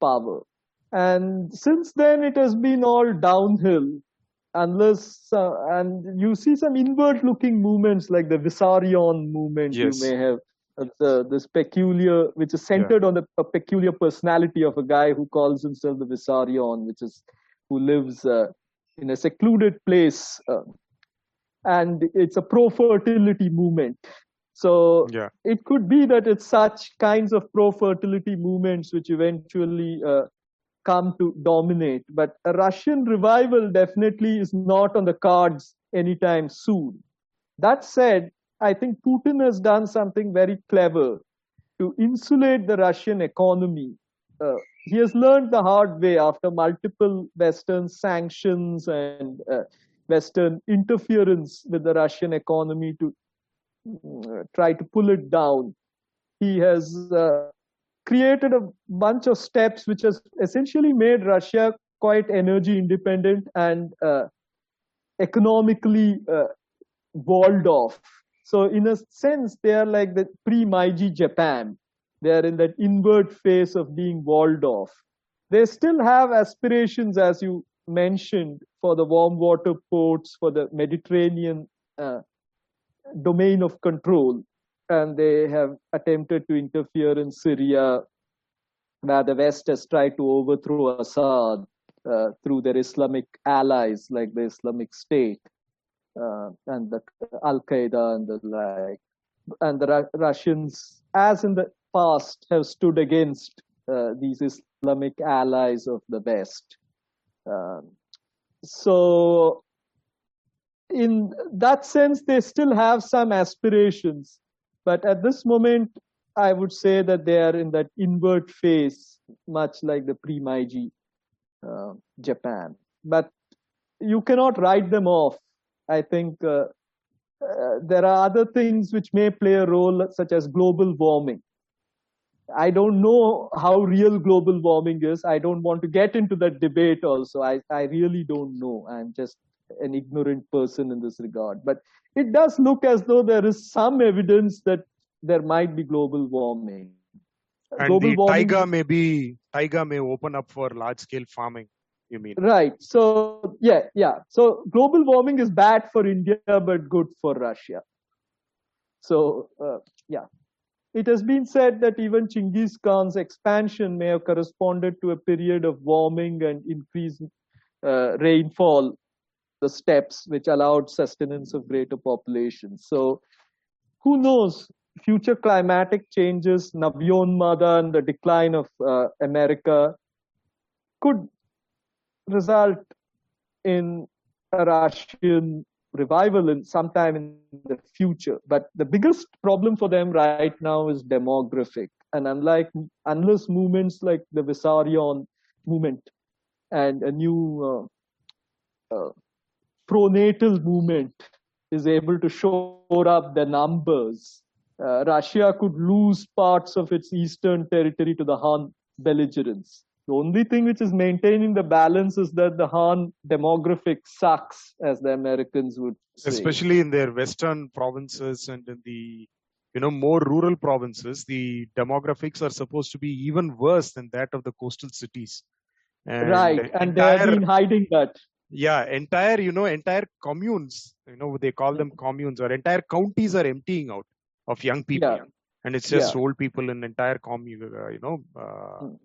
power. And since then, it has been all downhill, unless uh, and you see some inward-looking movements like the Vissarion movement. Yes. You may have uh, this peculiar, which is centered yeah. on the, a peculiar personality of a guy who calls himself the Vissarion, which is who lives uh, in a secluded place, uh, and it's a pro-fertility movement. So yeah. it could be that it's such kinds of pro-fertility movements which eventually uh, come to dominate. But a Russian revival definitely is not on the cards anytime soon. That said, I think Putin has done something very clever to insulate the Russian economy. Uh, he has learned the hard way after multiple Western sanctions and uh, Western interference with the Russian economy to try to pull it down. He has uh, created a bunch of steps which has essentially made Russia quite energy independent and uh, economically uh, walled off. So, in a sense, they are like the pre Meiji Japan. They are in that inward phase of being walled off. They still have aspirations, as you mentioned, for the warm water ports, for the Mediterranean uh, domain of control, and they have attempted to interfere in Syria, where the West has tried to overthrow Assad uh, through their Islamic allies like the Islamic State uh, and the Al Qaeda and the like. And the Ru- Russians, as in the past, have stood against uh, these Islamic allies of the West. Um, so in that sense, they still have some aspirations. But at this moment, I would say that they are in that invert phase, much like the pre Meiji uh, Japan. But you cannot write them off. I think uh, uh, there are other things which may play a role, such as global warming. I don't know how real global warming is. I don't want to get into that debate also. I, I really don't know. I'm just an ignorant person in this regard. But it does look as though there is some evidence that there might be global warming. And global the warming taiga may be taiga may open up for large scale farming. You mean? Right. So yeah, yeah. So global warming is bad for India, but good for Russia. So uh, yeah, it has been said that even Chinggis Khan's expansion may have corresponded to a period of warming and increased uh, rainfall, the steppes, which allowed sustenance of greater populations. So who knows? Future climatic changes, Navyonmada and the decline of uh, America could result in a Russian revival in sometime in the future. But the biggest problem for them right now is demographic. And unlike unless movements like the Vissarion movement and a new uh, uh, pronatal movement is able to shore up the numbers, uh, Russia could lose parts of its eastern territory to the Han belligerents. The only thing which is maintaining the balance is that the Han demographic sucks, as the Americans would say. Especially in their western provinces and in the you know more rural provinces, the demographics are supposed to be even worse than that of the coastal cities. And right, and they have been hiding that. Yeah, entire you know entire communes, you know they call them communes, or entire counties are emptying out of young people, Yeah. and it's just Yeah. old people in entire commune, uh, you know, uh, Mm.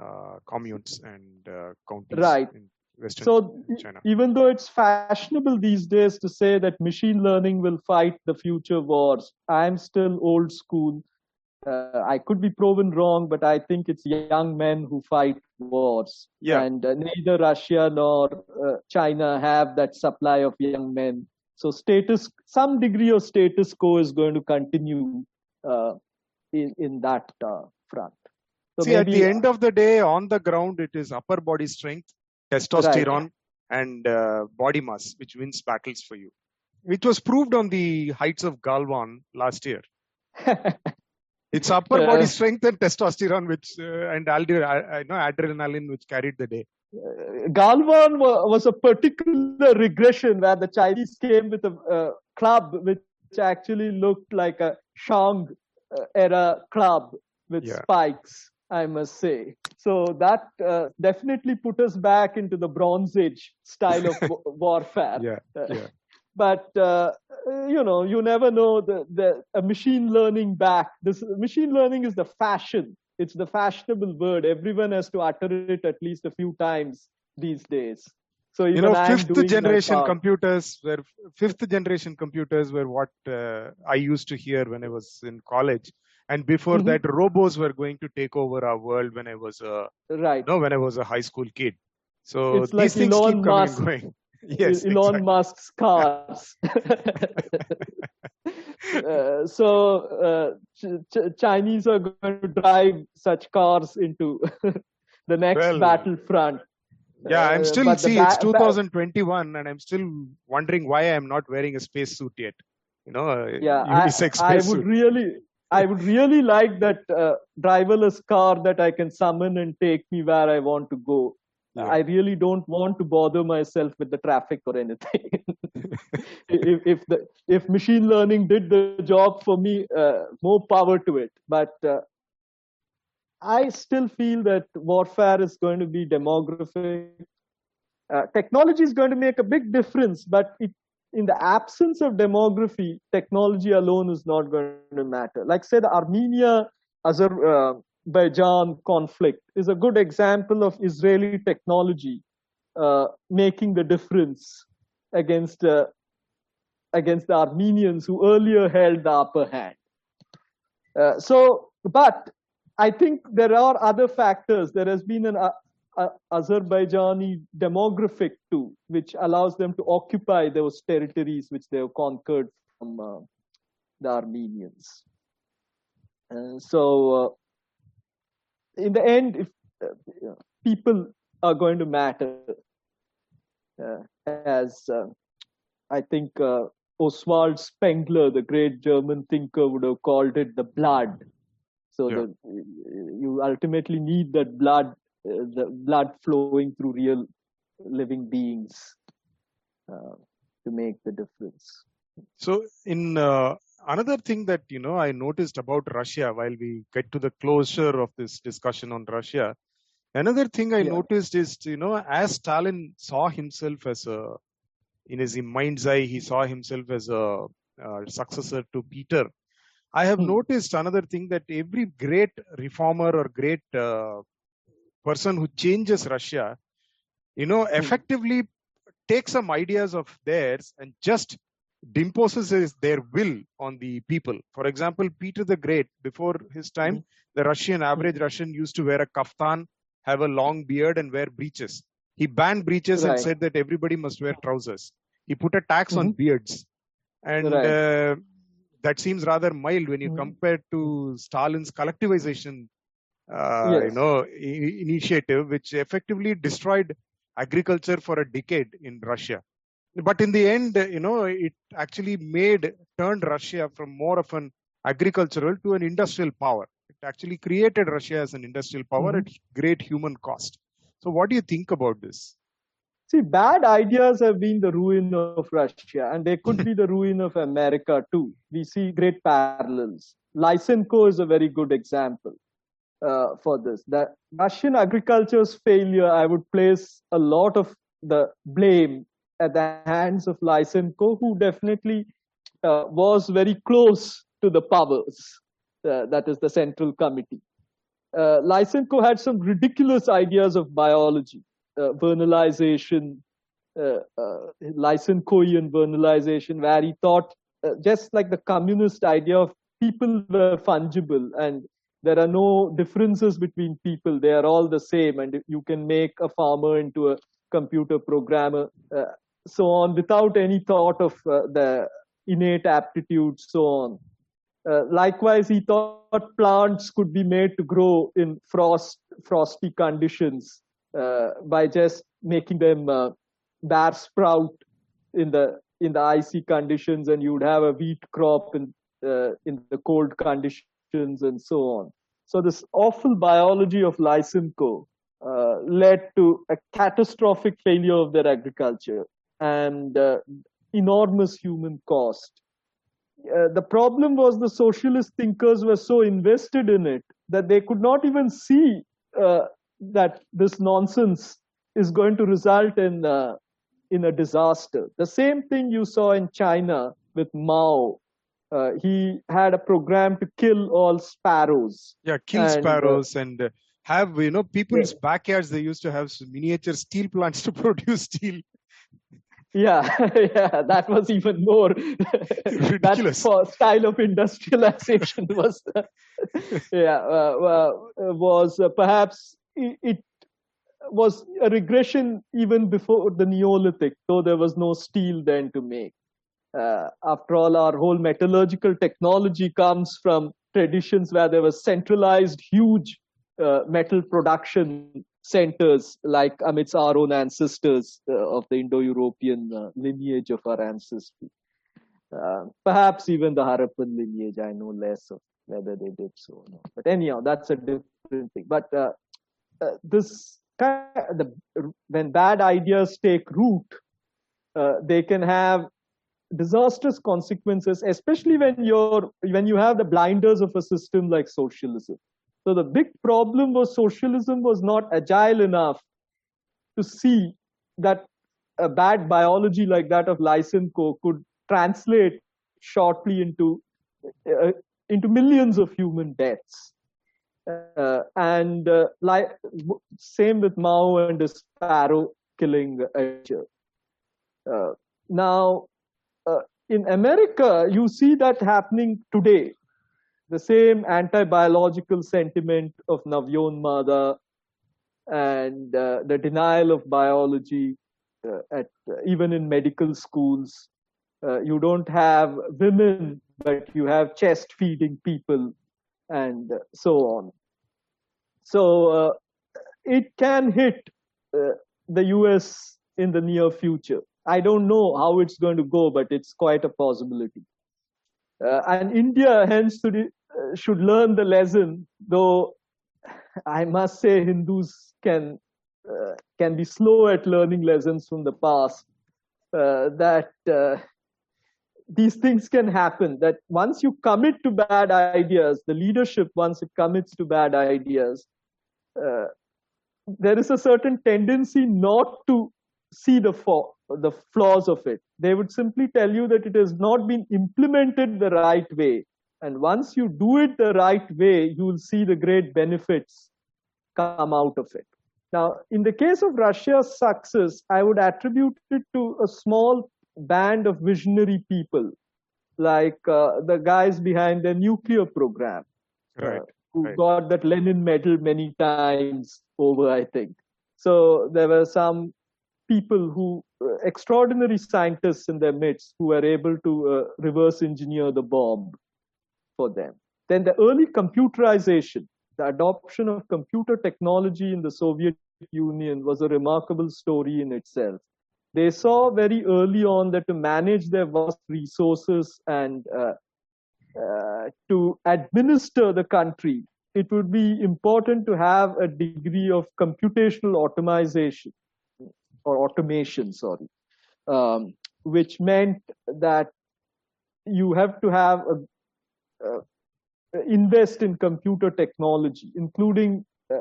uh, communes and uh, counties Right. in western So China. even though it's fashionable these days to say that machine learning will fight the future wars, I'm still old school. Uh, I could be proven wrong, but I think it's young men who fight wars. Yeah. And uh, neither Russia nor uh, China have that supply of young men. So status, some degree of status quo is going to continue uh, in, in that uh, front. So See, at the end of the day, on the ground, it is upper body strength, testosterone, and uh, body mass which wins battles for you. Which was proved on the heights of Galwan last year. It's upper body Uh, strength and testosterone, which uh, and aldi- I, I know adrenaline, which carried the day. Galwan was a particular regression where the Chinese came with a uh, club which actually looked like a Shang uh, era club with Yeah. spikes, I must say. So that uh, definitely put us back into the Bronze Age style of warfare. Yeah, Uh, yeah. But uh, you know, you never know the, the a machine learning back. This machine learning is the fashion. It's the fashionable word. Everyone has to utter it at least a few times these days. So You know, fifth generation computers were fifth generation computers were what uh, I used to hear when I was in college. And before Mhm. that, robos were going to take over our world when I was a right. no, when I was a high school kid. So It's these like things Elon keep coming Musk. and going. Yes, Elon exactly. Musk's cars. uh, so uh, Ch- Ch- Chinese are going to drive such cars into the next Well, battlefront. Yeah, I'm Uh, still see it's ba- ba- 2021, and I'm still wondering why I'm not wearing a space suit yet. You know, a yeah I, I would spacesuit. really i would really like that uh, driverless car that i can summon and take me where i want to go Yeah. i really don't want to bother myself with the traffic or anything if, if the if machine learning did the job for me uh, more power to it but uh, i still feel that warfare is going to be demographic uh, technology is going to make a big difference, but it, in the absence of demography, technology alone is not going to matter. Like, say, the Armenia Azerbaijan conflict is a good example of Israeli technology uh, making the difference against uh, against the Armenians who earlier held the upper hand. Uh, so, but I think there are other factors. There has been an uh, uh, Azerbaijani demographic too, which allows them to occupy those territories which they have conquered from uh, the Armenians. So, in the end, if uh, you know, people are going to matter, uh, as uh, I think uh, Oswald Spengler, the great German thinker, would have called it the blood. So Yeah. the, you ultimately need that blood, uh, the blood flowing through real living beings uh, to make the difference. So, in uh, another thing that you know I noticed about Russia while we get to the closure of this discussion on Russia, another thing I Yeah. noticed is you know as Stalin saw himself as a in his mind's eye, he saw himself as a uh, successor to Peter. I have Hmm. noticed another thing that every great reformer or great uh, person who changes Russia, you know, effectively takes some ideas of theirs and just imposes his, their will on the people. For example, Peter the Great, before his time, the Russian average Russian used to wear a kaftan, have a long beard, and wear breeches. He banned breeches and said that everybody must wear trousers. He put a tax on beards, and Right. uh, that seems rather mild when you Mhm. compare to Stalin's collectivization, uh, you know, i- initiative, which effectively destroyed agriculture for a decade in Russia. But in the end, you know, it actually made turned Russia from more of an agricultural to an industrial power. It actually created Russia as an industrial power Mhm. at great human cost. So, what do you think about this? See, bad ideas have been the ruin of Russia, and they could be the ruin of America too. We see great parallels. Lysenko is a very good example uh, for this. The Russian agriculture's failure, I would place a lot of the blame at the hands of Lysenko, who definitely uh, was very close to the powers. Uh, that is the Central Committee. Uh, Lysenko had some ridiculous ideas of biology uh, vernalization, uh, uh, Lysenkoian vernalization, where he thought, just like the communist idea of people were fungible and there are no differences between people, they are all the same, and you can make a farmer into a computer programmer, uh, so on, without any thought of uh, the innate aptitude, so on. Uh, likewise, he thought plants could be made to grow in frost, frosty conditions uh, by just making them uh, bear sprout in the in the icy conditions, and you would have a wheat crop in uh, in the cold conditions, and so on. So this awful biology of Lysenko uh, led to a catastrophic failure of their agriculture and uh, enormous human cost. Uh, the problem was the socialist thinkers were so invested in it that they could not even see uh, that this nonsense is going to result in uh, in a disaster. The same thing you saw in China with Mao. Uh, he had a program to kill all sparrows. Yeah, kill And, uh, sparrows and uh, have you know people's backyards. They used to have miniature steel plants to produce steel. Yeah, yeah, that was even more. that Ridiculous. for style of industrialization was, yeah, uh, uh, was uh, perhaps it, it was a regression even before the Neolithic, though there was no steel then to make. Uh, after all, our whole metallurgical technology comes from traditions where there was centralized, huge uh, metal production centers, like amidst our own ancestors uh, of the Indo-European uh, lineage of our ancestry. Uh, perhaps even the Harappan lineage, I know less of whether they did so or not. But anyhow, that's a different thing. But this kind the when bad ideas take root, they can have disastrous consequences, especially when you're when you have the blinders of a system like socialism. So the big problem was socialism was not agile enough to see that a bad biology like that of Lysenko could translate shortly into uh, into millions of human deaths. Uh, and uh, like same with Mao and the sparrow killing uh, uh, now uh, in America, you see that happening today. The same anti-biological sentiment of Navyonmada and uh, the denial of biology uh, at even in medical schools. Uh, you don't have women, but you have chest feeding people, and so on. So uh, it can hit uh, the US in the near future. I don't know how it's going to go, but it's quite a possibility. Uh, and India hence uh, should learn the lesson, though I must say Hindus can uh, can be slow at learning lessons from the past. Uh, that uh, these things can happen. That once you commit to bad ideas, the leadership once it commits to bad ideas, uh, there is a certain tendency not to see the flaw, the flaws of it. They would simply tell you that it has not been implemented the right way. And once you do it the right way, you will see the great benefits come out of it. Now, in the case of Russia's success, I would attribute it to a small band of visionary people, like uh, the guys behind the nuclear program, Right. uh, who right. got that Lenin medal many times over, I think. So there were some people who, uh, extraordinary scientists in their midst, who were able to uh, reverse engineer the bomb for them. Then the early computerization, the adoption of computer technology in the Soviet Union was a remarkable story in itself. They saw very early on that to manage their vast resources and uh, uh, to administer the country, it would be important to have a degree of computational automation or automation, sorry, um, which meant that you have to have a, invest in computer technology, including uh,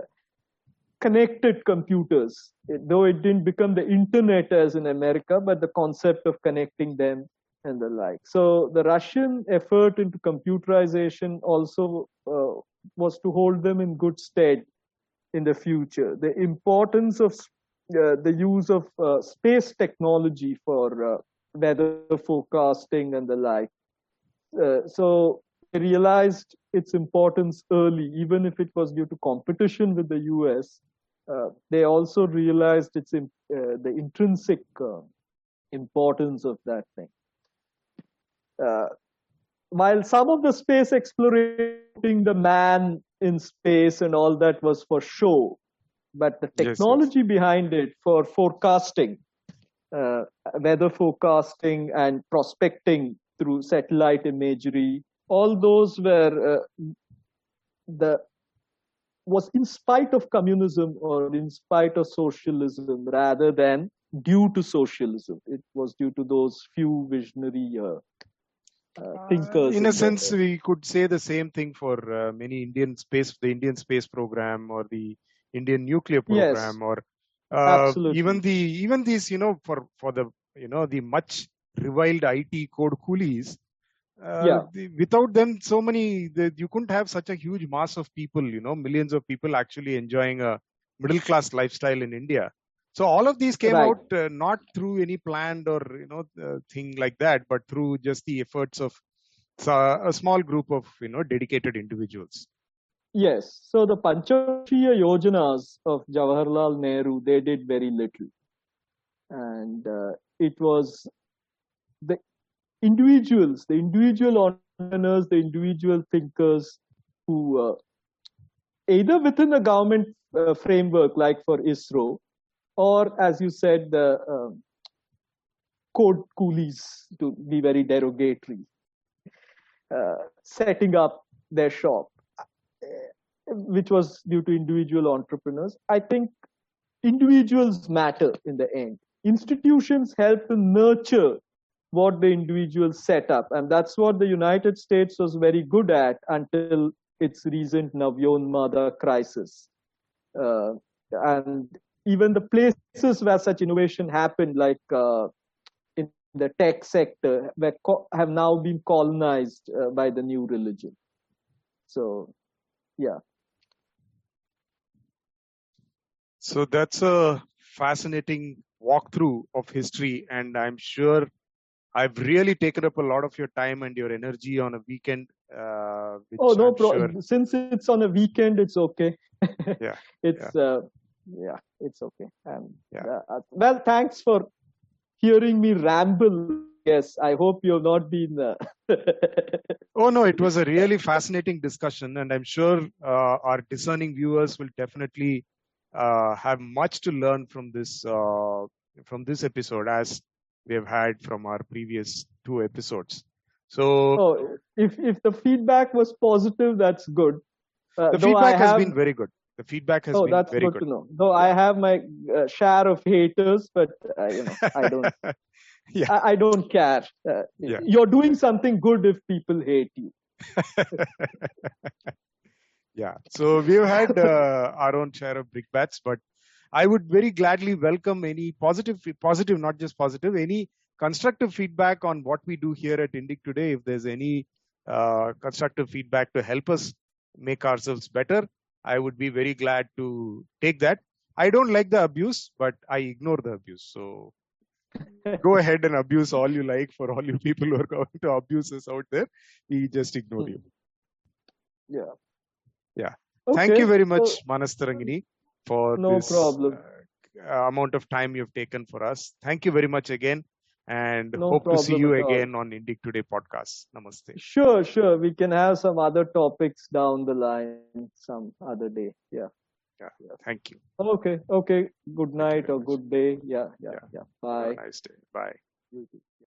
connected computers, though it didn't become the internet as in America, but the concept of connecting them and the like. So the Russian effort into computerization also uh, was to hold them in good stead in the future. The importance of uh, the use of uh, space technology for uh, weather forecasting and the like. Uh, so realized its importance early, even if it was due to competition with the US. Uh, they also realized its uh, the intrinsic uh, importance of that thing. Uh, while some of the space exploring the man in space and all that was for show, but the Yes, yes. technology behind it for forecasting, uh, weather forecasting and prospecting through satellite imagery, all those were uh, the was in spite of communism or in spite of socialism rather than due to socialism. It was due to those few visionary uh, uh, thinkers. in a the- sense, we could say the same thing for uh, many Indian space, the Indian space program or the Indian nuclear Yes. program, or uh, even the even these, you know, for for the you know the much reviled IT code coolies. Uh, Yeah. the, without them, so many the, you couldn't have such a huge mass of people. You know, millions of people actually enjoying a middle class lifestyle in India. So all of these came Right. out uh, not through any planned or you know uh, thing like that, but through just the efforts of a small group of you know dedicated individuals. Yes. So the Panchavarshiya Yojanas of Jawaharlal Nehru, they did very little. And uh, it was the individuals, the individual entrepreneurs, the individual thinkers who uh, either within a government uh, framework like for ISRO, or as you said, the um, code coolies to be very derogatory, uh, setting up their shop which was due to individual entrepreneurs. I think individuals matter in the end. Institutions help to nurture what the individual set up, and that's what the United States was very good at until its recent Navyonmada crisis. Uh, and even the places where such innovation happened, like uh, in the tech sector, have now been colonized uh, by the new religion. So, yeah. So that's a fascinating walkthrough of history, and I'm sure I've really taken up a lot of your time and your energy on a weekend. Uh, Oh no problem. sure- Since it's on a weekend, it's okay. Yeah, it's uh, yeah, it's okay. Um, Yeah. uh, well, thanks for hearing me ramble. Yes, I hope you have not been. Uh, Oh no, it was a really fascinating discussion, and I'm sure uh, our discerning viewers will definitely uh, have much to learn from this uh, from this episode, as we have had from our previous two episodes. So oh, if if the feedback was positive, that's good. Uh, the feedback has been very good. The feedback has oh, been that's very good, good. to know. Though I have my uh, share of haters, but uh, you know, I don't. yeah. I, I, don't care. Uh, yeah. You're doing something good if people hate you. yeah. So we've had uh, our own share of brickbats, but I would very gladly welcome any positive, positive, not just positive, any constructive feedback on what we do here at Indic today. If there's any uh, constructive feedback to help us make ourselves better, I would be very glad to take that. I don't like the abuse, but I ignore the abuse. So go ahead and abuse all you like for all you people who are going to abuse us out there. We just ignore you. Yeah. Yeah. Okay. Thank you very much, so, Manas Tarangini, for no this problem. Uh, amount of time you've taken for us. Thank you very much again and no hope to see you again on Indic Today podcast. Namaste. Sure, sure. We can have some other topics down the line some other day. Yeah. Yeah. yeah. Thank you. Okay. Okay. Good night or good day. Yeah. Yeah. Yeah. yeah. Bye. nice day. Bye.